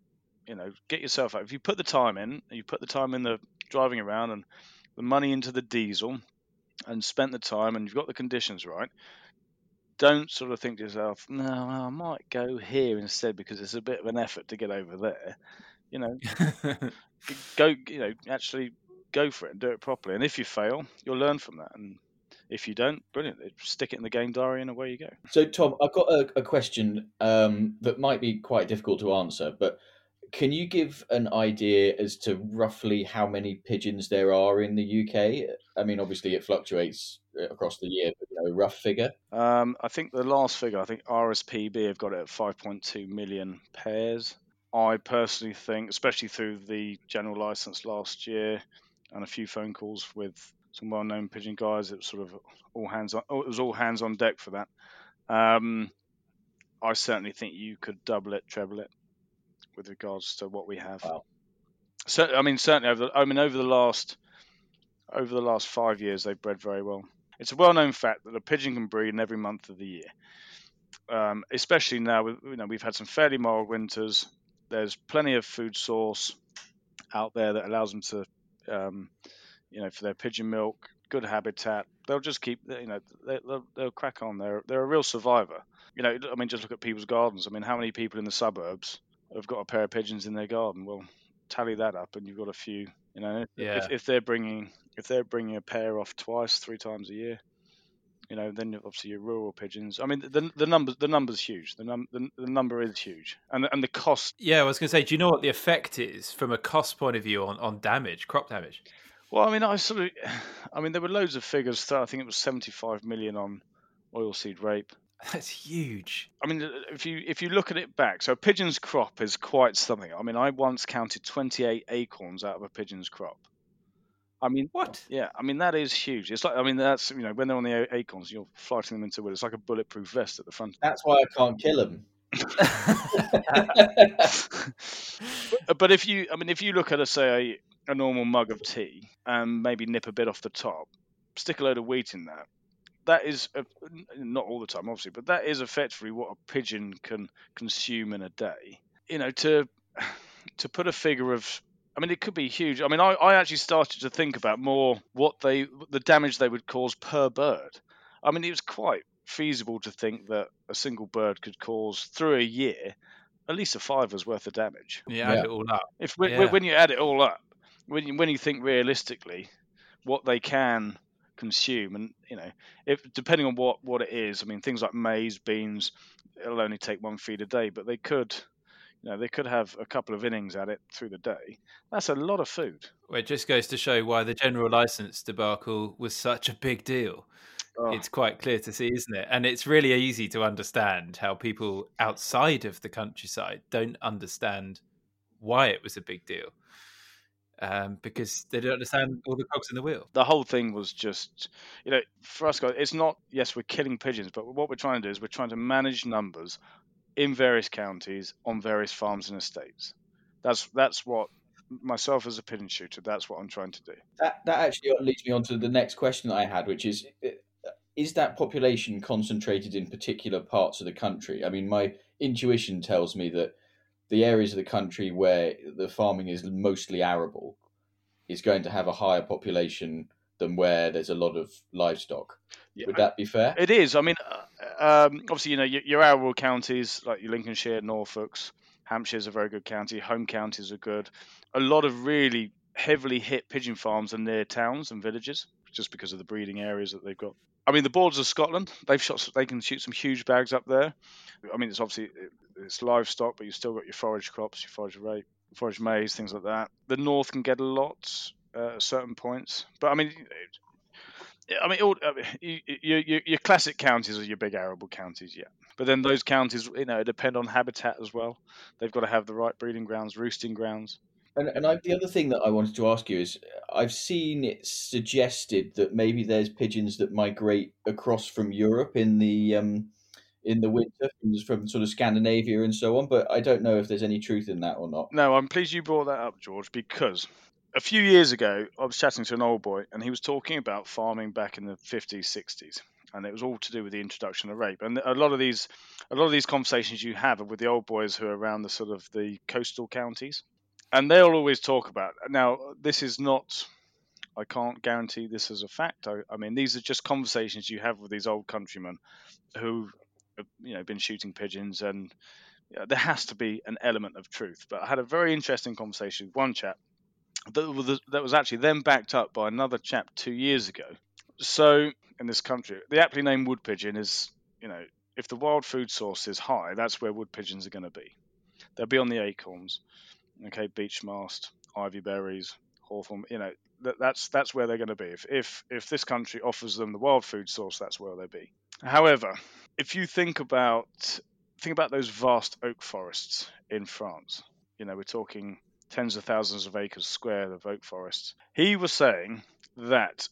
C: You know, get yourself out. If you put the time in, you put the time in the driving around and the money into the diesel, and spent the time, and you've got the conditions right. Don't sort of think to yourself, no, I might go here instead because it's a bit of an effort to get over there. You know, go, you know, actually go for it and do it properly. And if you fail, you'll learn from that. And if you don't, brilliant. Stick it in the game diary and away you go.
A: So, Tom, I've got a, a question um, that might be quite difficult to answer, but can you give an idea as to roughly how many pigeons there are in the UK? I mean, obviously it fluctuates across the year, but you know, rough figure.
C: Um, I think the last figure, I think RSPB have got it at 5.2 million pairs. I personally think, especially through the general license last year and a few phone calls with some well-known pigeon guys, it was sort of all hands on. Oh, it was all hands on deck for that. Um, I certainly think you could double it, treble it, with regards to what we have.
A: Wow.
C: So, I mean, certainly over. The, I mean, over the last over the last five years, they've bred very well. It's a well-known fact that a pigeon can breed in every month of the year. Um, especially now, you know, we've had some fairly mild winters there's plenty of food source out there that allows them to, um, you know, for their pigeon milk, good habitat. They'll just keep, you know, they, will they'll crack on. They're they're a real survivor. You know, I mean, just look at people's gardens. I mean, how many people in the suburbs have got a pair of pigeons in their garden? Well, tally that up, and you've got a few. You know,
B: yeah.
C: if, if they're bringing if they're bringing a pair off twice, three times a year, you know, then obviously your rural pigeons. I mean, the the numbers the number's huge. The num the, the number is huge, and and the cost.
B: Yeah, I was going to say, do you know what the effect is from a cost point of view on on damage, crop damage?
C: Well, I mean, I sort of, I mean, there were loads of figures. I think it was seventy five million on oilseed rape.
B: That's huge.
C: I mean, uh, if you if you look at it back, so a pigeon's crop is quite something. I mean, I once counted twenty eight acorns out of a pigeon's crop. I mean,
B: what?
C: Yeah, I mean that is huge. It's like I mean that's you know when they're on the acorns, you're flighting them into wood. It's like a bulletproof vest at the front.
A: That's why I can't kill them.
C: but if you, I mean, if you look at a say a, a normal mug of tea and maybe nip a bit off the top, stick a load of wheat in that. That is a, not all the time, obviously, but that is effectively what a pigeon can consume in a day. You know, to to put a figure of I mean, it could be huge. I mean, I, I actually started to think about more what they, the damage they would cause per bird. I mean, it was quite feasible to think that a single bird could cause through a year at least a fiver's worth of damage.
B: Yeah, add it all up.
C: If when, yeah. when you add it all up, when you, when you think realistically, what they can consume, and you know, if depending on what what it is, I mean, things like maize, beans, it'll only take one feed a day, but they could you know, they could have a couple of innings at it through the day. That's a lot of food.
B: Well, it just goes to show why the general license debacle was such a big deal. Oh. It's quite clear to see, isn't it? And it's really easy to understand how people outside of the countryside don't understand why it was a big deal. Um, because they don't understand all the cogs in the wheel.
C: The whole thing was just, you know, for us guys, it's not, yes, we're killing pigeons, but what we're trying to do is we're trying to manage numbers in various counties on various farms and estates. That's that's what myself as a pigeon shooter. That's what I'm trying to do.
A: That that actually leads me on to the next question that I had, which is. Is that population concentrated in particular parts of the country? I mean, my intuition tells me that the areas of the country where the farming is mostly arable is going to have a higher population than where there's a lot of livestock. Yeah, Would that be fair?
C: It is. I mean, uh, um, obviously, you know, your, your arable counties like your Lincolnshire, Norfolk's, Hampshire's a very good county. Home counties are good. A lot of really heavily hit pigeon farms are near towns and villages, just because of the breeding areas that they've got. I mean, the borders of Scotland, they've shot, they can shoot some huge bags up there. I mean, it's obviously it's livestock, but you've still got your forage crops, your forage rape, forage maize, things like that. The north can get a lot uh, at certain points, but I mean, I mean, all, I mean your, your, your classic counties are your big arable counties, yeah. But then those counties, you know, depend on habitat as well. They've got to have the right breeding grounds, roosting grounds.
A: And, and I, the other thing that I wanted to ask you is, I've seen it suggested that maybe there's pigeons that migrate across from Europe in the um, in the winter from, from sort of Scandinavia and so on. But I don't know if there's any truth in that or not.
C: No, I'm pleased you brought that up, George, because a few years ago, I was chatting to an old boy, and he was talking about farming back in the 50s, 60s, and it was all to do with the introduction of rape. And a lot of these, a lot of these conversations you have are with the old boys who are around the sort of the coastal counties, and they'll always talk about. Now, this is not. I can't guarantee this as a fact. I, I mean, these are just conversations you have with these old countrymen who, have, you know, been shooting pigeons, and there has to be an element of truth. But I had a very interesting conversation with one chap that was, that was actually then backed up by another chap two years ago. So in this country, the aptly named wood pigeon is, you know, if the wild food source is high, that's where wood pigeons are going to be. They'll be on the acorns, okay, beech mast, ivy berries, hawthorn. You know, that, that's that's where they're going to be. If if if this country offers them the wild food source, that's where they'll be. However, if you think about think about those vast oak forests in France, you know, we're talking tens of thousands of acres square of oak forests. He was saying that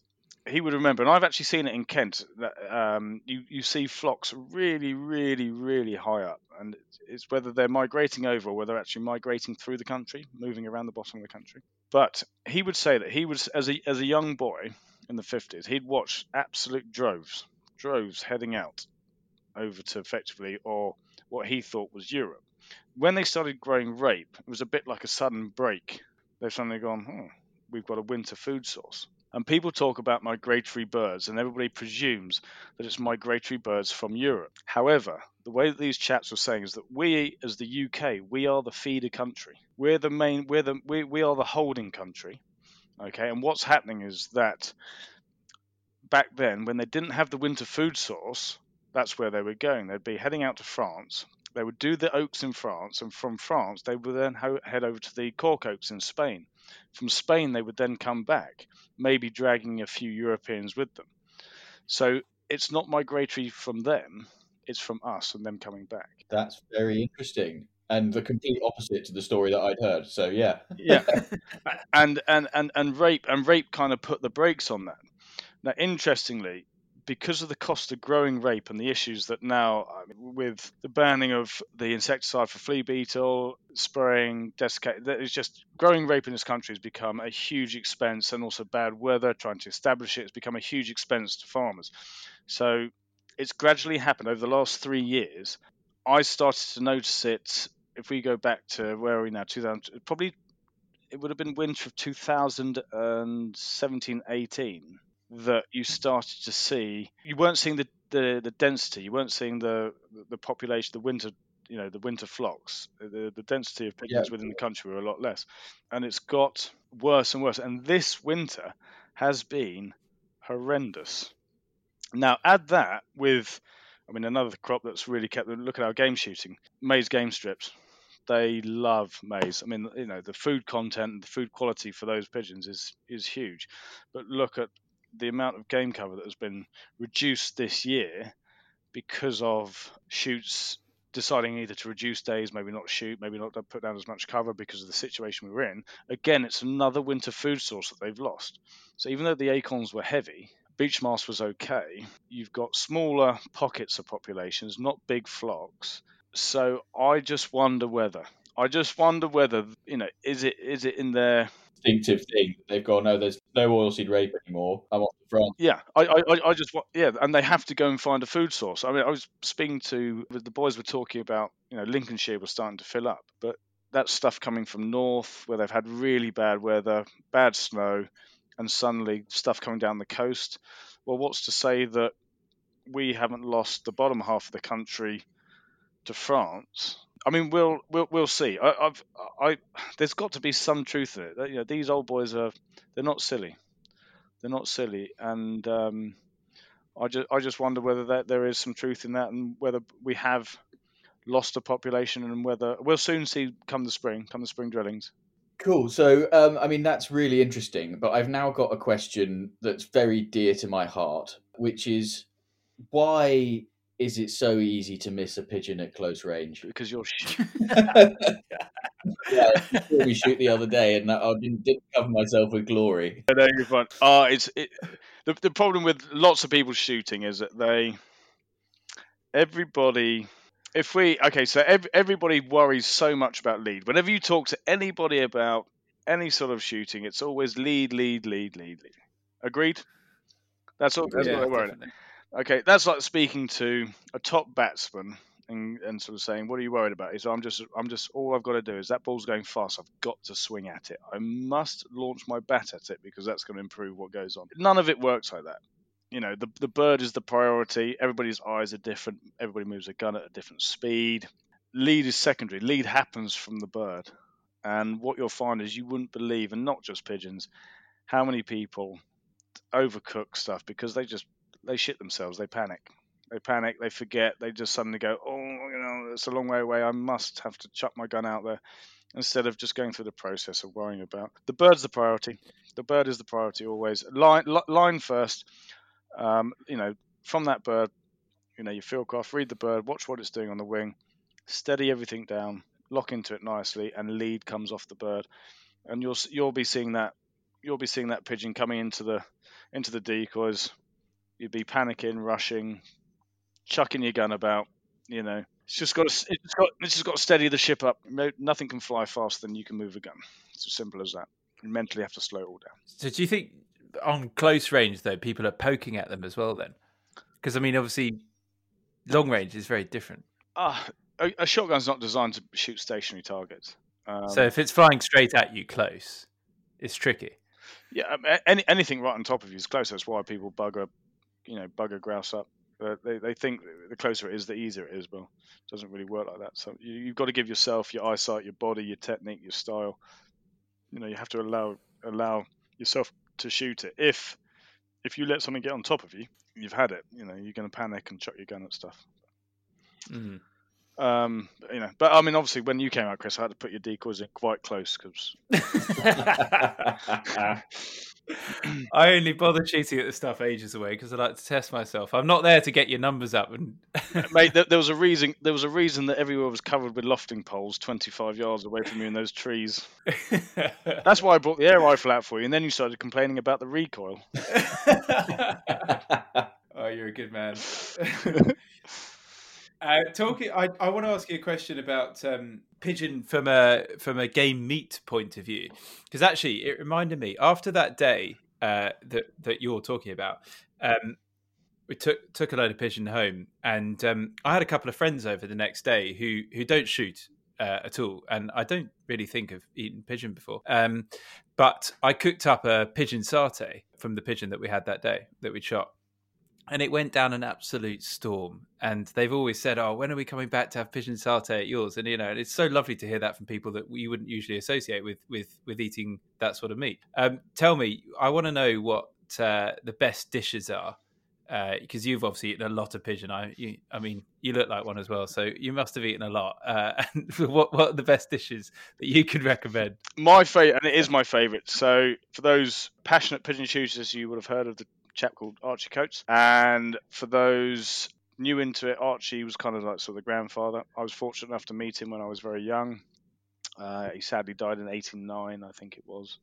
C: he would remember, and I've actually seen it in Kent. That um, you you see flocks really, really, really high up, and it's whether they're migrating over or whether they're actually migrating through the country, moving around the bottom of the country. But he would say that he was as a as a young boy in the fifties, he'd watch absolute droves, droves heading out over to effectively or what he thought was Europe when they started growing rape, it was a bit like a sudden break. They've suddenly gone, oh, we've got a winter food source. And people talk about migratory birds, and everybody presumes that it's migratory birds from Europe. However, the way that these chaps were saying is that we, as the UK, we are the feeder country. We're the main. We're the we, we are the holding country. Okay, and what's happening is that back then, when they didn't have the winter food source, that's where they were going. They'd be heading out to France, they would do the oaks in France, and from France they would then ho- head over to the cork oaks in Spain. From Spain they would then come back, maybe dragging a few Europeans with them. So it's not migratory from them; it's from us and them coming back.
A: That's very interesting and the complete opposite to the story that I'd heard. So yeah,
C: yeah, and and and and rape and rape kind of put the brakes on that. Now, interestingly, because of the cost of growing rape and the issues that now, I mean, with the banning of the insecticide for flea beetle, spraying, desiccating, it's just growing rape in this country has become a huge expense, and also bad weather trying to establish it has become a huge expense to farmers. So it's gradually happened over the last three years. I started to notice it if we go back to where are we now? 2000, probably it would have been winter of 2017 18 that you started to see. You weren't seeing the, the, the density, you weren't seeing the the population, the winter you know the winter flocks. The, the density of pigeons yeah. within the country were a lot less. And it's got worse and worse. And this winter has been horrendous. Now add that with i mean another crop that's really kept look at our game shooting. Maize game strips. They love maize. I mean you know the food content the food quality for those pigeons is is huge. But look at the amount of game cover that has been reduced this year because of shoots deciding either to reduce days, maybe not shoot, maybe not put down as much cover because of the situation we were in. Again, it's another winter food source that they've lost. So even though the acorns were heavy, Beechmast was okay. You've got smaller pockets of populations, not big flocks. So I just wonder whether I just wonder whether you know is it is it in their
A: instinctive thing. They've gone, no, there's no oilseed rape anymore. I'm off to France.
C: Yeah, I, I, I just want, yeah, and they have to go and find a food source. I mean, I was speaking to the boys were talking about, you know, Lincolnshire was starting to fill up, but that stuff coming from north where they've had really bad weather, bad snow, and suddenly stuff coming down the coast. Well, what's to say that we haven't lost the bottom half of the country to France I mean, we'll we'll we'll see. I, have I there's got to be some truth in it. You know, these old boys are they're not silly. They're not silly, and um, I just I just wonder whether that there is some truth in that, and whether we have lost a population, and whether we'll soon see come the spring, come the spring drillings.
A: Cool. So, um, I mean, that's really interesting. But I've now got a question that's very dear to my heart, which is why is it so easy to miss a pigeon at close range?
C: Because you're.
A: yeah, we shoot the other day, and I didn't, didn't cover myself with glory.
C: I know you're fine. Oh, it's it, the the problem with lots of people shooting is that they everybody. If we okay, so every, everybody worries so much about lead. Whenever you talk to anybody about any sort of shooting, it's always lead, lead, lead, lead, lead. Agreed. That's all. That's yeah, what they're worried. Okay, that's like speaking to a top batsman and, and sort of saying, "What are you worried about?" Is I'm just, I'm just, all I've got to do is that ball's going fast. I've got to swing at it. I must launch my bat at it because that's going to improve what goes on. None of it works like that. You know, the the bird is the priority. Everybody's eyes are different. Everybody moves a gun at a different speed. Lead is secondary. Lead happens from the bird, and what you'll find is you wouldn't believe, and not just pigeons, how many people overcook stuff because they just they shit themselves. They panic. They panic. They forget. They just suddenly go, oh, you know, it's a long way away. I must have to chuck my gun out there instead of just going through the process of worrying about. The bird's the priority. The bird is the priority always. Line, line first. Um, you know, from that bird, you know, you feel off, read the bird, watch what it's doing on the wing, steady everything down, lock into it nicely, and lead comes off the bird, and you'll you'll be seeing that you'll be seeing that pigeon coming into the into the decoys you'd be panicking, rushing, chucking your gun about. You know, it's just got to, it's got it's just got to steady the ship up. No, nothing can fly faster than you can move a gun. It's as simple as that. You mentally have to slow it all down.
B: So, do you think on close range though, people are poking at them as well? Then, because I mean, obviously, long range is very different.
C: Ah, uh, a, a, shotgun's not designed to shoot stationary targets.
B: Um, so if it's flying straight at you close, it's tricky.
C: Yeah, um, any, anything right on top of you is close. That's why people bugger you know bugger grouse up. Uh, they they think the closer it is, the easier it is. But it doesn't really work like that. So you, you've got to give yourself your eyesight, your body, your technique, your style. You know, you have to allow allow yourself to shoot it. If if you let something get on top of you, you've had it. You know, you're going to panic and chuck your gun at stuff. Mm-hmm. Um, you know, but I mean, obviously, when you came out, Chris, I had to put your decoys in quite close because.
B: I only bother cheating at the stuff ages away because I like to test myself. I'm not there to get your numbers up. And
C: mate, there, was a reason. There was a reason that everywhere was covered with lofting poles, 25 yards away from you in those trees. That's why I brought the air rifle out for you, and then you started complaining about the recoil.
B: oh, you're a good man. Uh, talking, I, I want to ask you a question about um, pigeon from a from a game meat point of view, because actually it reminded me after that day uh, that that you're talking about. Um, we took took a load of pigeon home, and um, I had a couple of friends over the next day who who don't shoot uh, at all, and I don't really think of eating pigeon before. Um, but I cooked up a pigeon satay from the pigeon that we had that day that we shot, and it went down an absolute storm. And they've always said, "Oh, when are we coming back to have pigeon satay at yours?" And you know, it's so lovely to hear that from people that you wouldn't usually associate with with with eating that sort of meat. Um, tell me, I want to know what uh, the best dishes are because uh, you've obviously eaten a lot of pigeon. I, you, I mean, you look like one as well, so you must have eaten a lot. Uh, and what what are the best dishes that you could recommend?
C: My favorite, and it is my favorite. So for those passionate pigeon shooters, you would have heard of the chap called Archie Coats, and for those new into it, Archie was kind of like sort of the grandfather. I was fortunate enough to meet him when I was very young. Uh, he sadly died in '89, I think it was.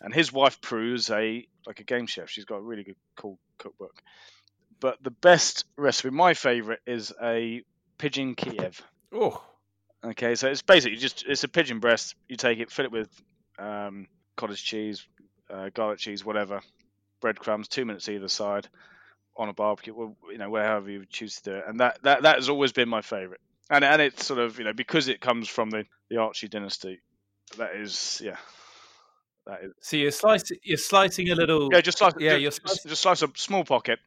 C: And his wife Prue is a like a game chef. She's got a really good, cool cookbook but the best recipe, my favorite, is a pigeon Kiev.
B: Oh.
C: Okay, so it's basically just it's a pigeon breast. You take it, fill it with um, cottage cheese, uh, garlic cheese, whatever, breadcrumbs, two minutes either side, on a barbecue, well, you know, wherever you choose to do it. And that, that, that has always been my favourite. And and it's sort of you know because it comes from the, the Archie dynasty, that is yeah.
B: That is. So you're slicing, you're slicing a little.
C: Yeah, just slice. Yeah, just, just, just slice a small pocket,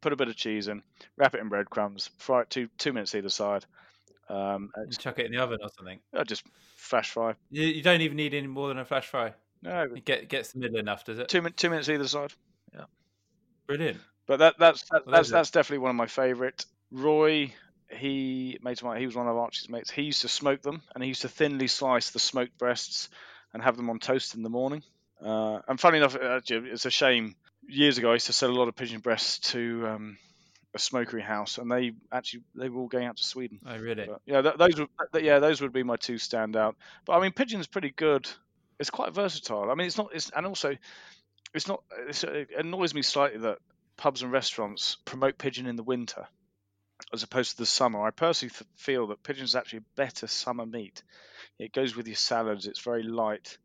C: put a bit of cheese in, wrap it in breadcrumbs, fry it two two minutes either side.
B: Um, chuck it in the oven or something.
C: Uh, just flash fry.
B: You, you, don't even need any more than a flash fry.
C: No,
B: it get, gets the middle enough, does it?
C: Two two minutes either side. Yeah,
B: brilliant.
C: But that that's that, well, that's that's definitely one of my favourite. Roy, he made my he was one of Archie's mates. He used to smoke them, and he used to thinly slice the smoked breasts and have them on toast in the morning. Uh, and funny enough, it's a shame years ago, I used to sell a lot of pigeon breasts to um, a smokery house, and they actually they were all going out to Sweden.
B: Oh, really?
C: But, yeah, th- those would th- yeah those would be my two standout. But I mean, pigeon's pretty good. It's quite versatile. I mean, it's not. It's and also, it's not. It's, it annoys me slightly that pubs and restaurants promote pigeon in the winter as opposed to the summer. I personally th- feel that pigeon is actually better summer meat. It goes with your salads. It's very light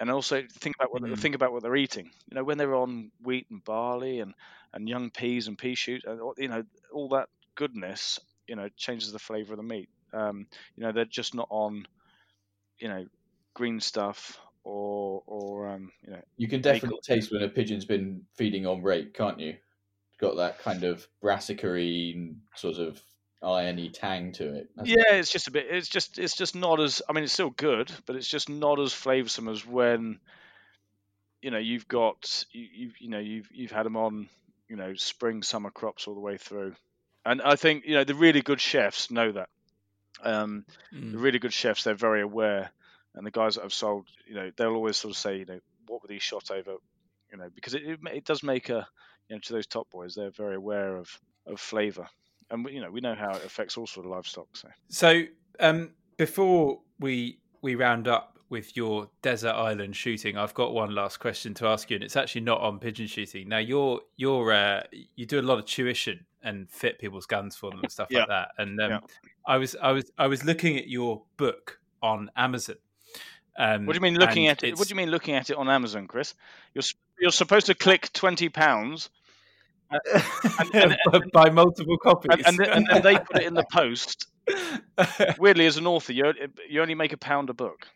C: and also think about what mm. think about what they're eating. You know, when they're on wheat and barley and and young peas and pea shoots, you know, all that goodness, you know, changes the flavour of the meat. Um, you know, they're just not on, you know, green stuff or or um, you know.
A: You can definitely taste when a pigeon's been feeding on rape, can't you? Got that kind of brassicary sort of irony tang to it.
C: Yeah, it? it's just a bit. It's just it's just not as. I mean, it's still good, but it's just not as flavoursome as when you know you've got you you, you know you've you've had them on you know spring summer crops all the way through, and I think you know the really good chefs know that. Um, mm. The really good chefs, they're very aware, and the guys that have sold, you know, they'll always sort of say, you know, what were these shot over, you know, because it, it, it does make a, you know, to those top boys, they're very aware of of flavour and you know we know how it affects all sort of livestock. So,
B: so um, before we we round up with your desert island shooting, I've got one last question to ask you, and it's actually not on pigeon shooting. Now, you're you're uh, you do a lot of tuition and fit people's guns for them and stuff yeah. like that. And um, yeah. I was I was I was looking at your book on Amazon.
C: Um, what do you mean looking at it? What do you mean looking at it on Amazon, Chris? You're you're supposed to click twenty pounds
B: and, and, and, by multiple copies,
C: and, then, and, then they put it in the post. Weirdly, as an author, you you only make a pound a book.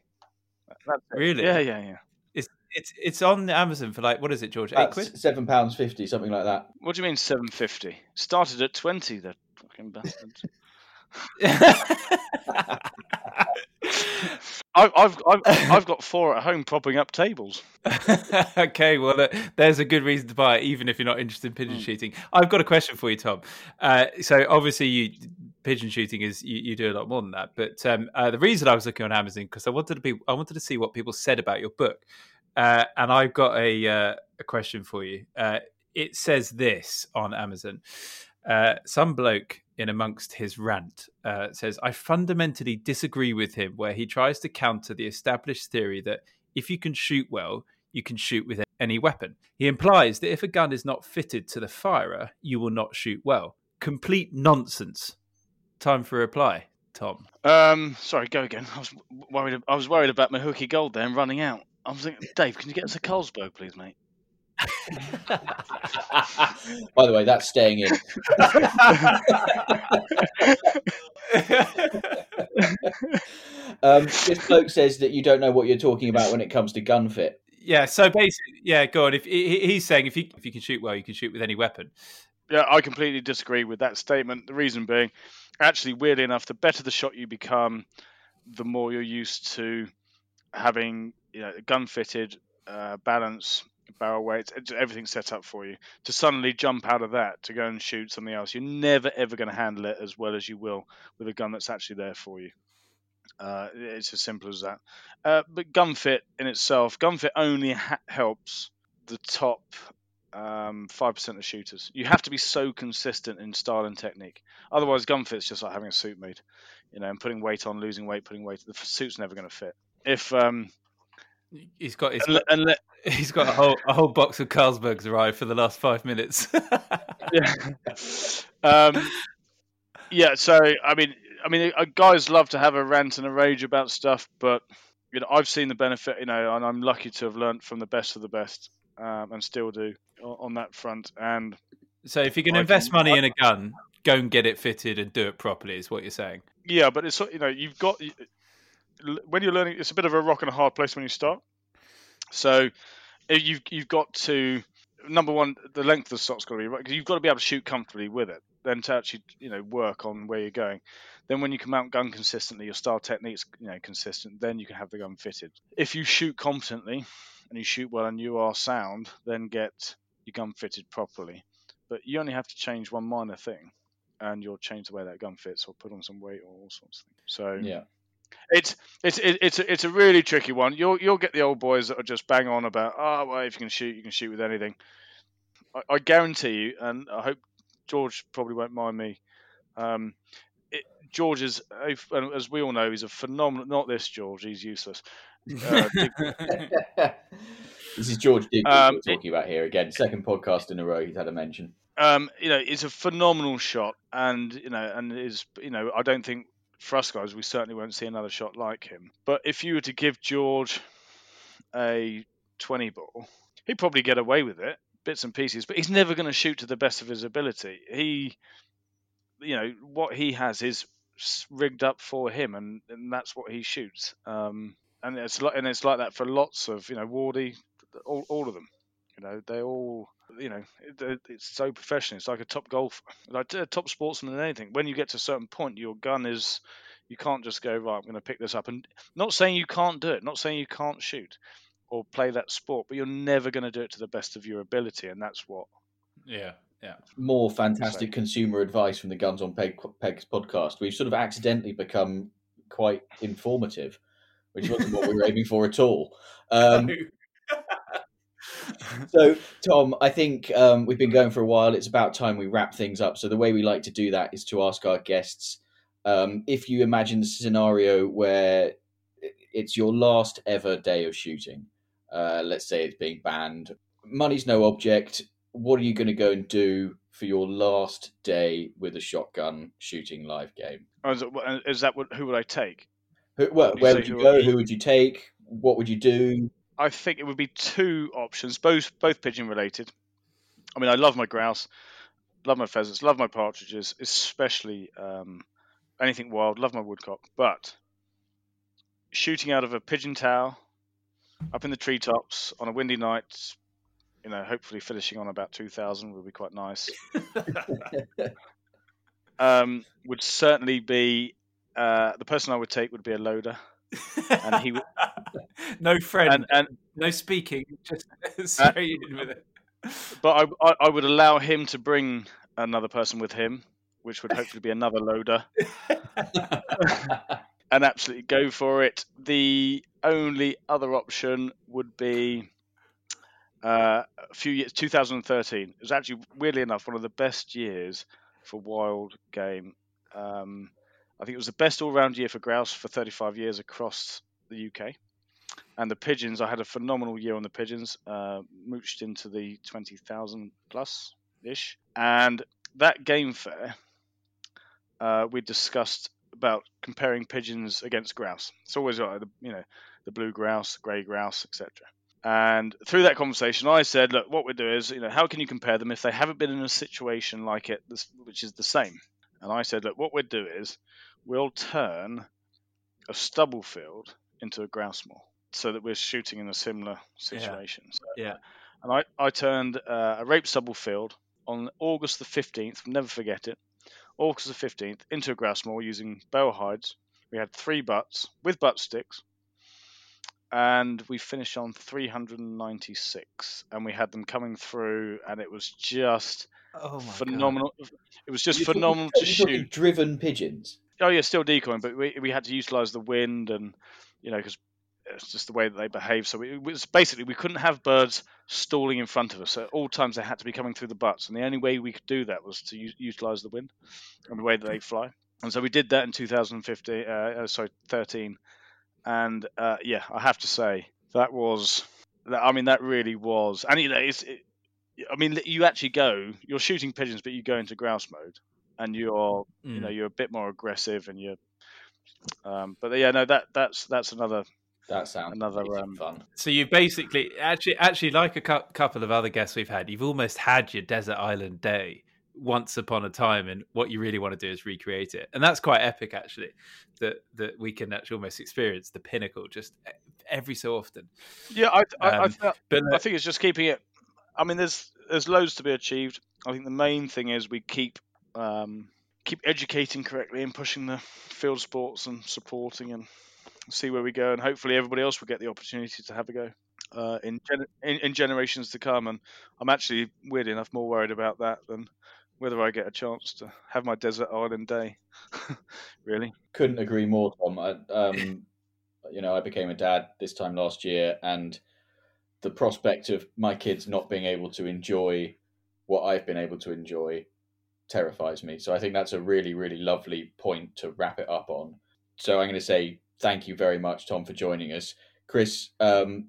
B: Really?
C: Yeah, yeah, yeah.
B: It's it's it's on Amazon for like what is it, George? Eight quid?
A: Seven pounds fifty, something like that.
C: What do you mean seven fifty? Started at twenty. The fucking bastards. I've, I've, I've, got four at home propping up tables.
B: okay, well, uh, there's a good reason to buy it, even if you're not interested in pigeon mm. shooting. I've got a question for you, Tom. Uh, so, obviously, you pigeon shooting is you, you, do a lot more than that. But um, uh, the reason I was looking on Amazon because I wanted to be, I wanted to see what people said about your book, uh, and I've got a uh, a question for you. Uh, it says this on Amazon. some bloke in amongst his rant uh, says, I fundamentally disagree with him where he tries to counter the established theory that if you can shoot well, you can shoot with any weapon. He implies that if a gun is not fitted to the firer, you will not shoot well. Complete nonsense. Time for a reply, Tom.
C: Um, sorry, go again. I was worried. I was worried about my Hooky Gold then running out. I was thinking, Dave, can you get us a Carlsberg, please, mate?
A: By the way, that's staying in. um, this bloke says that you don't know what you're talking about when it comes to gun fit.
B: Yeah, so basically, yeah, go on. If he's saying if you if you can shoot well, you can shoot with any weapon.
C: Yeah, I completely disagree with that statement. The reason being, actually, weirdly enough, the better the shot you become, the more you're used to having you know gun fitted, uh, balance, barrel weights, everything set up for you. To suddenly jump out of that to go and shoot something else, you're never ever going to handle it as well as you will with a gun that's actually there for you. Uh, it's as simple as that. Uh, but gun fit in itself, gun fit only ha- helps the top um, five um, percent of shooters. You have to be so consistent in style and technique. Otherwise, gun fit's just like having a suit made, you know, and putting weight on, losing weight, putting weight. The suit's never going to fit. If um,
B: he's got his, and, and he's got a whole a whole box of Carlsbergs arrived for the last five minutes.
C: yeah. Um, yeah. So I mean, I mean, uh, guys love to have a rant and a rage about stuff, but you know, I've seen the benefit, you know, and I'm lucky to have learnt from the best of the best, um, and still do on that front. And
B: so, if you can I invest can, money in a gun, go and get it fitted and do it properly, is what you're saying.
C: Yeah, but it's you know, you've got when you're learning, it's a bit of a rock and a hard place when you start. So eh, you've you've got to number one, the length of the stock's got to be right because you've got to be able to shoot comfortably with it. Then to actually you know work on where you're going. Then when you can mount gun consistently, your style technique's you know consistent. Then you can have the gun fitted. If you shoot competently and you shoot well and you are sound, then get your gun fitted properly. But you only have to change one minor thing, and you'll change the way that gun fits, or put on some weight, or all sorts of things. So
A: yeah,
C: it's it's it's a, it's a really tricky one. You'll you'll get the old boys that are just bang on about oh well if you can shoot you can shoot with anything. I, I guarantee you, and I hope George probably won't mind me. Um, it, George is, as we all know, he's a phenomenal. Not this George, he's useless. Uh,
A: this is George Digby um, we're talking it, about here again. Second podcast in a row he's had a mention.
C: Um, you know, it's a phenomenal shot, and you know, and is you know, I don't think for us guys, we certainly won't see another shot like him. But if you were to give George a 20 bore, he'd probably get away with it, bits and pieces, but he's never going to shoot to the best of his ability. He, you know, what he has is rigged up for him, and, and that's what he shoots. Um, and it's like, and it's like that for lots of, you know, Wardy, all, all of them. You know, they all you know, it, it's so professional. It's like a top golf, like a top sportsman than anything. When you get to a certain point, your gun is, you can't just go right. I'm going to pick this up, and not saying you can't do it, not saying you can't shoot or play that sport, but you're never going to do it to the best of your ability, and that's what.
B: Yeah, yeah.
A: More fantastic so. consumer advice from the Guns on Peg, Pegs podcast. We've sort of accidentally become quite informative, which wasn't what we were aiming for at all. Um, so, Tom, I think um, we've been going for a while. It's about time we wrap things up. So, the way we like to do that is to ask our guests um, if you imagine the scenario where it's your last ever day of shooting, uh, let's say it's being banned, money's no object. What are you going to go and do for your last day with a shotgun shooting live game?
C: Is that what, who would I take?
A: Who, well, where would you go? Who would you take? What would you do?
C: I think it would be two options, both both pigeon related. I mean, I love my grouse, love my pheasants, love my partridges, especially um, anything wild. Love my woodcock, but shooting out of a pigeon tower up in the treetops on a windy night, you know, hopefully finishing on about two thousand would be quite nice. um, would certainly be uh, the person I would take would be a loader
B: and he no friend, and, and, no speaking, just straight in with it.
C: But I, I, I, would allow him to bring another person with him, which would hopefully be another loader, and absolutely go for it. The only other option would be uh, a few years, 2013. It was actually weirdly enough one of the best years for wild game. Um, I think it was the best all-round year for grouse for 35 years across the UK. And the pigeons, I had a phenomenal year on the pigeons, uh, mooched into the 20,000 plus ish. And that game fair, uh, we discussed about comparing pigeons against grouse. It's always like the you know the blue grouse, grey grouse, etc. And through that conversation, I said, look, what we do is, you know, how can you compare them if they haven't been in a situation like it, which is the same? And I said, look, what we'd do is we'll turn a stubble field into a grouse moor so that we're shooting in a similar situation.
B: Yeah. So, yeah.
C: And I, I turned uh, a rape stubble field on August the 15th, never forget it, August the 15th, into a grouse moor using bale hides. We had three butts with butt sticks, and we finished on 396, and we had them coming through, and it was just
B: oh
C: phenomenal.
B: God.
C: It was just phenomenal to shoot.
A: Driven pigeons.
C: Oh yeah, still decoying, but we we had to utilize the wind and you know because it's just the way that they behave. So it was basically we couldn't have birds stalling in front of us. So at all times they had to be coming through the butts, and the only way we could do that was to u- utilize the wind and the way that they fly. And so we did that in 2015, uh, uh, sorry, 13. And uh, yeah, I have to say that was, I mean, that really was, and you know, it's, it, I mean, you actually go, you're shooting pigeons, but you go into grouse mode, and you're, mm. you know, mm. you're a bit more aggressive, and you're, um, but yeah, no, that that's that's another
A: that sounds
C: another um, fun.
B: So you basically actually actually like a cu- couple of other guests we've had, you've almost had your desert island day once upon a time, and what you really want to do is recreate it, and that's quite epic actually. That that we can actually almost experience the pinnacle just every so often.
C: Yeah, I I, um, I, but, I think it's just keeping it. I mean, there's there's loads to be achieved. I think the main thing is we keep um, keep educating correctly and pushing the field sports and supporting and see where we go, and hopefully everybody else will get the opportunity to have a go uh, in, gen- in, in generations to come. And I'm actually weird enough more worried about that than whether I get a chance to have my desert island day. really,
A: couldn't agree more, Tom. I, um, you know, I became a dad this time last year, and the prospect of my kids not being able to enjoy what I've been able to enjoy terrifies me. So I think that's a really, really lovely point to wrap it up on. So I'm going to say thank you very much, Tom, for joining us. Chris, um,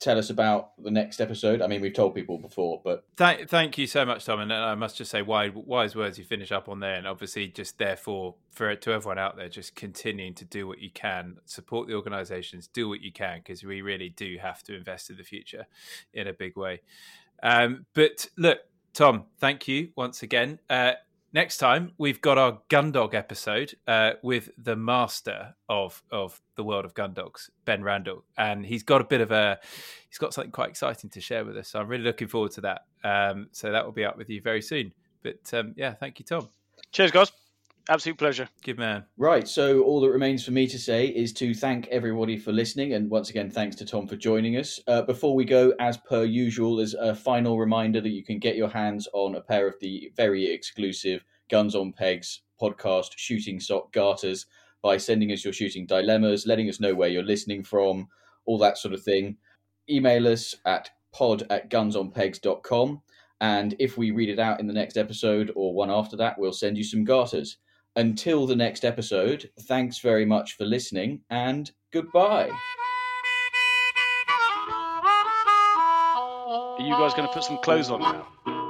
A: tell us about the next episode. I mean, we've told people before, but
B: thank, thank you so much, Tom. And I must just say, wise, wise words you finish up on there, and obviously, just therefore, for to everyone out there, just continuing to do what you can, support the organisations, do what you can, because we really do have to invest in the future in a big way. Um, but look, Tom, thank you once again. Uh, next time we've got our Gundog episode uh, with the master of of the world of Gundogs, Ben Randall, and he's got a bit of a he's got something quite exciting to share with us. So I'm really looking forward to that. Um, so that will be up with you very soon. But um, yeah, thank you, Tom.
C: Cheers, guys. Absolute pleasure.
B: Good man.
A: Right. So all that remains for me to say is to thank everybody for listening. And once again, thanks to Tom for joining us. Uh, before we go, as per usual, there's a final reminder that you can get your hands on a pair of the very exclusive Guns on Pegs podcast shooting sock garters by sending us your shooting dilemmas, letting us know where you're listening from, all that sort of thing. Email us at pod at gunsonpegs.com. And if we read it out in the next episode or one after that, we'll send you some garters. Until the next episode, thanks very much for listening and goodbye.
C: Are you guys going to put some clothes on now?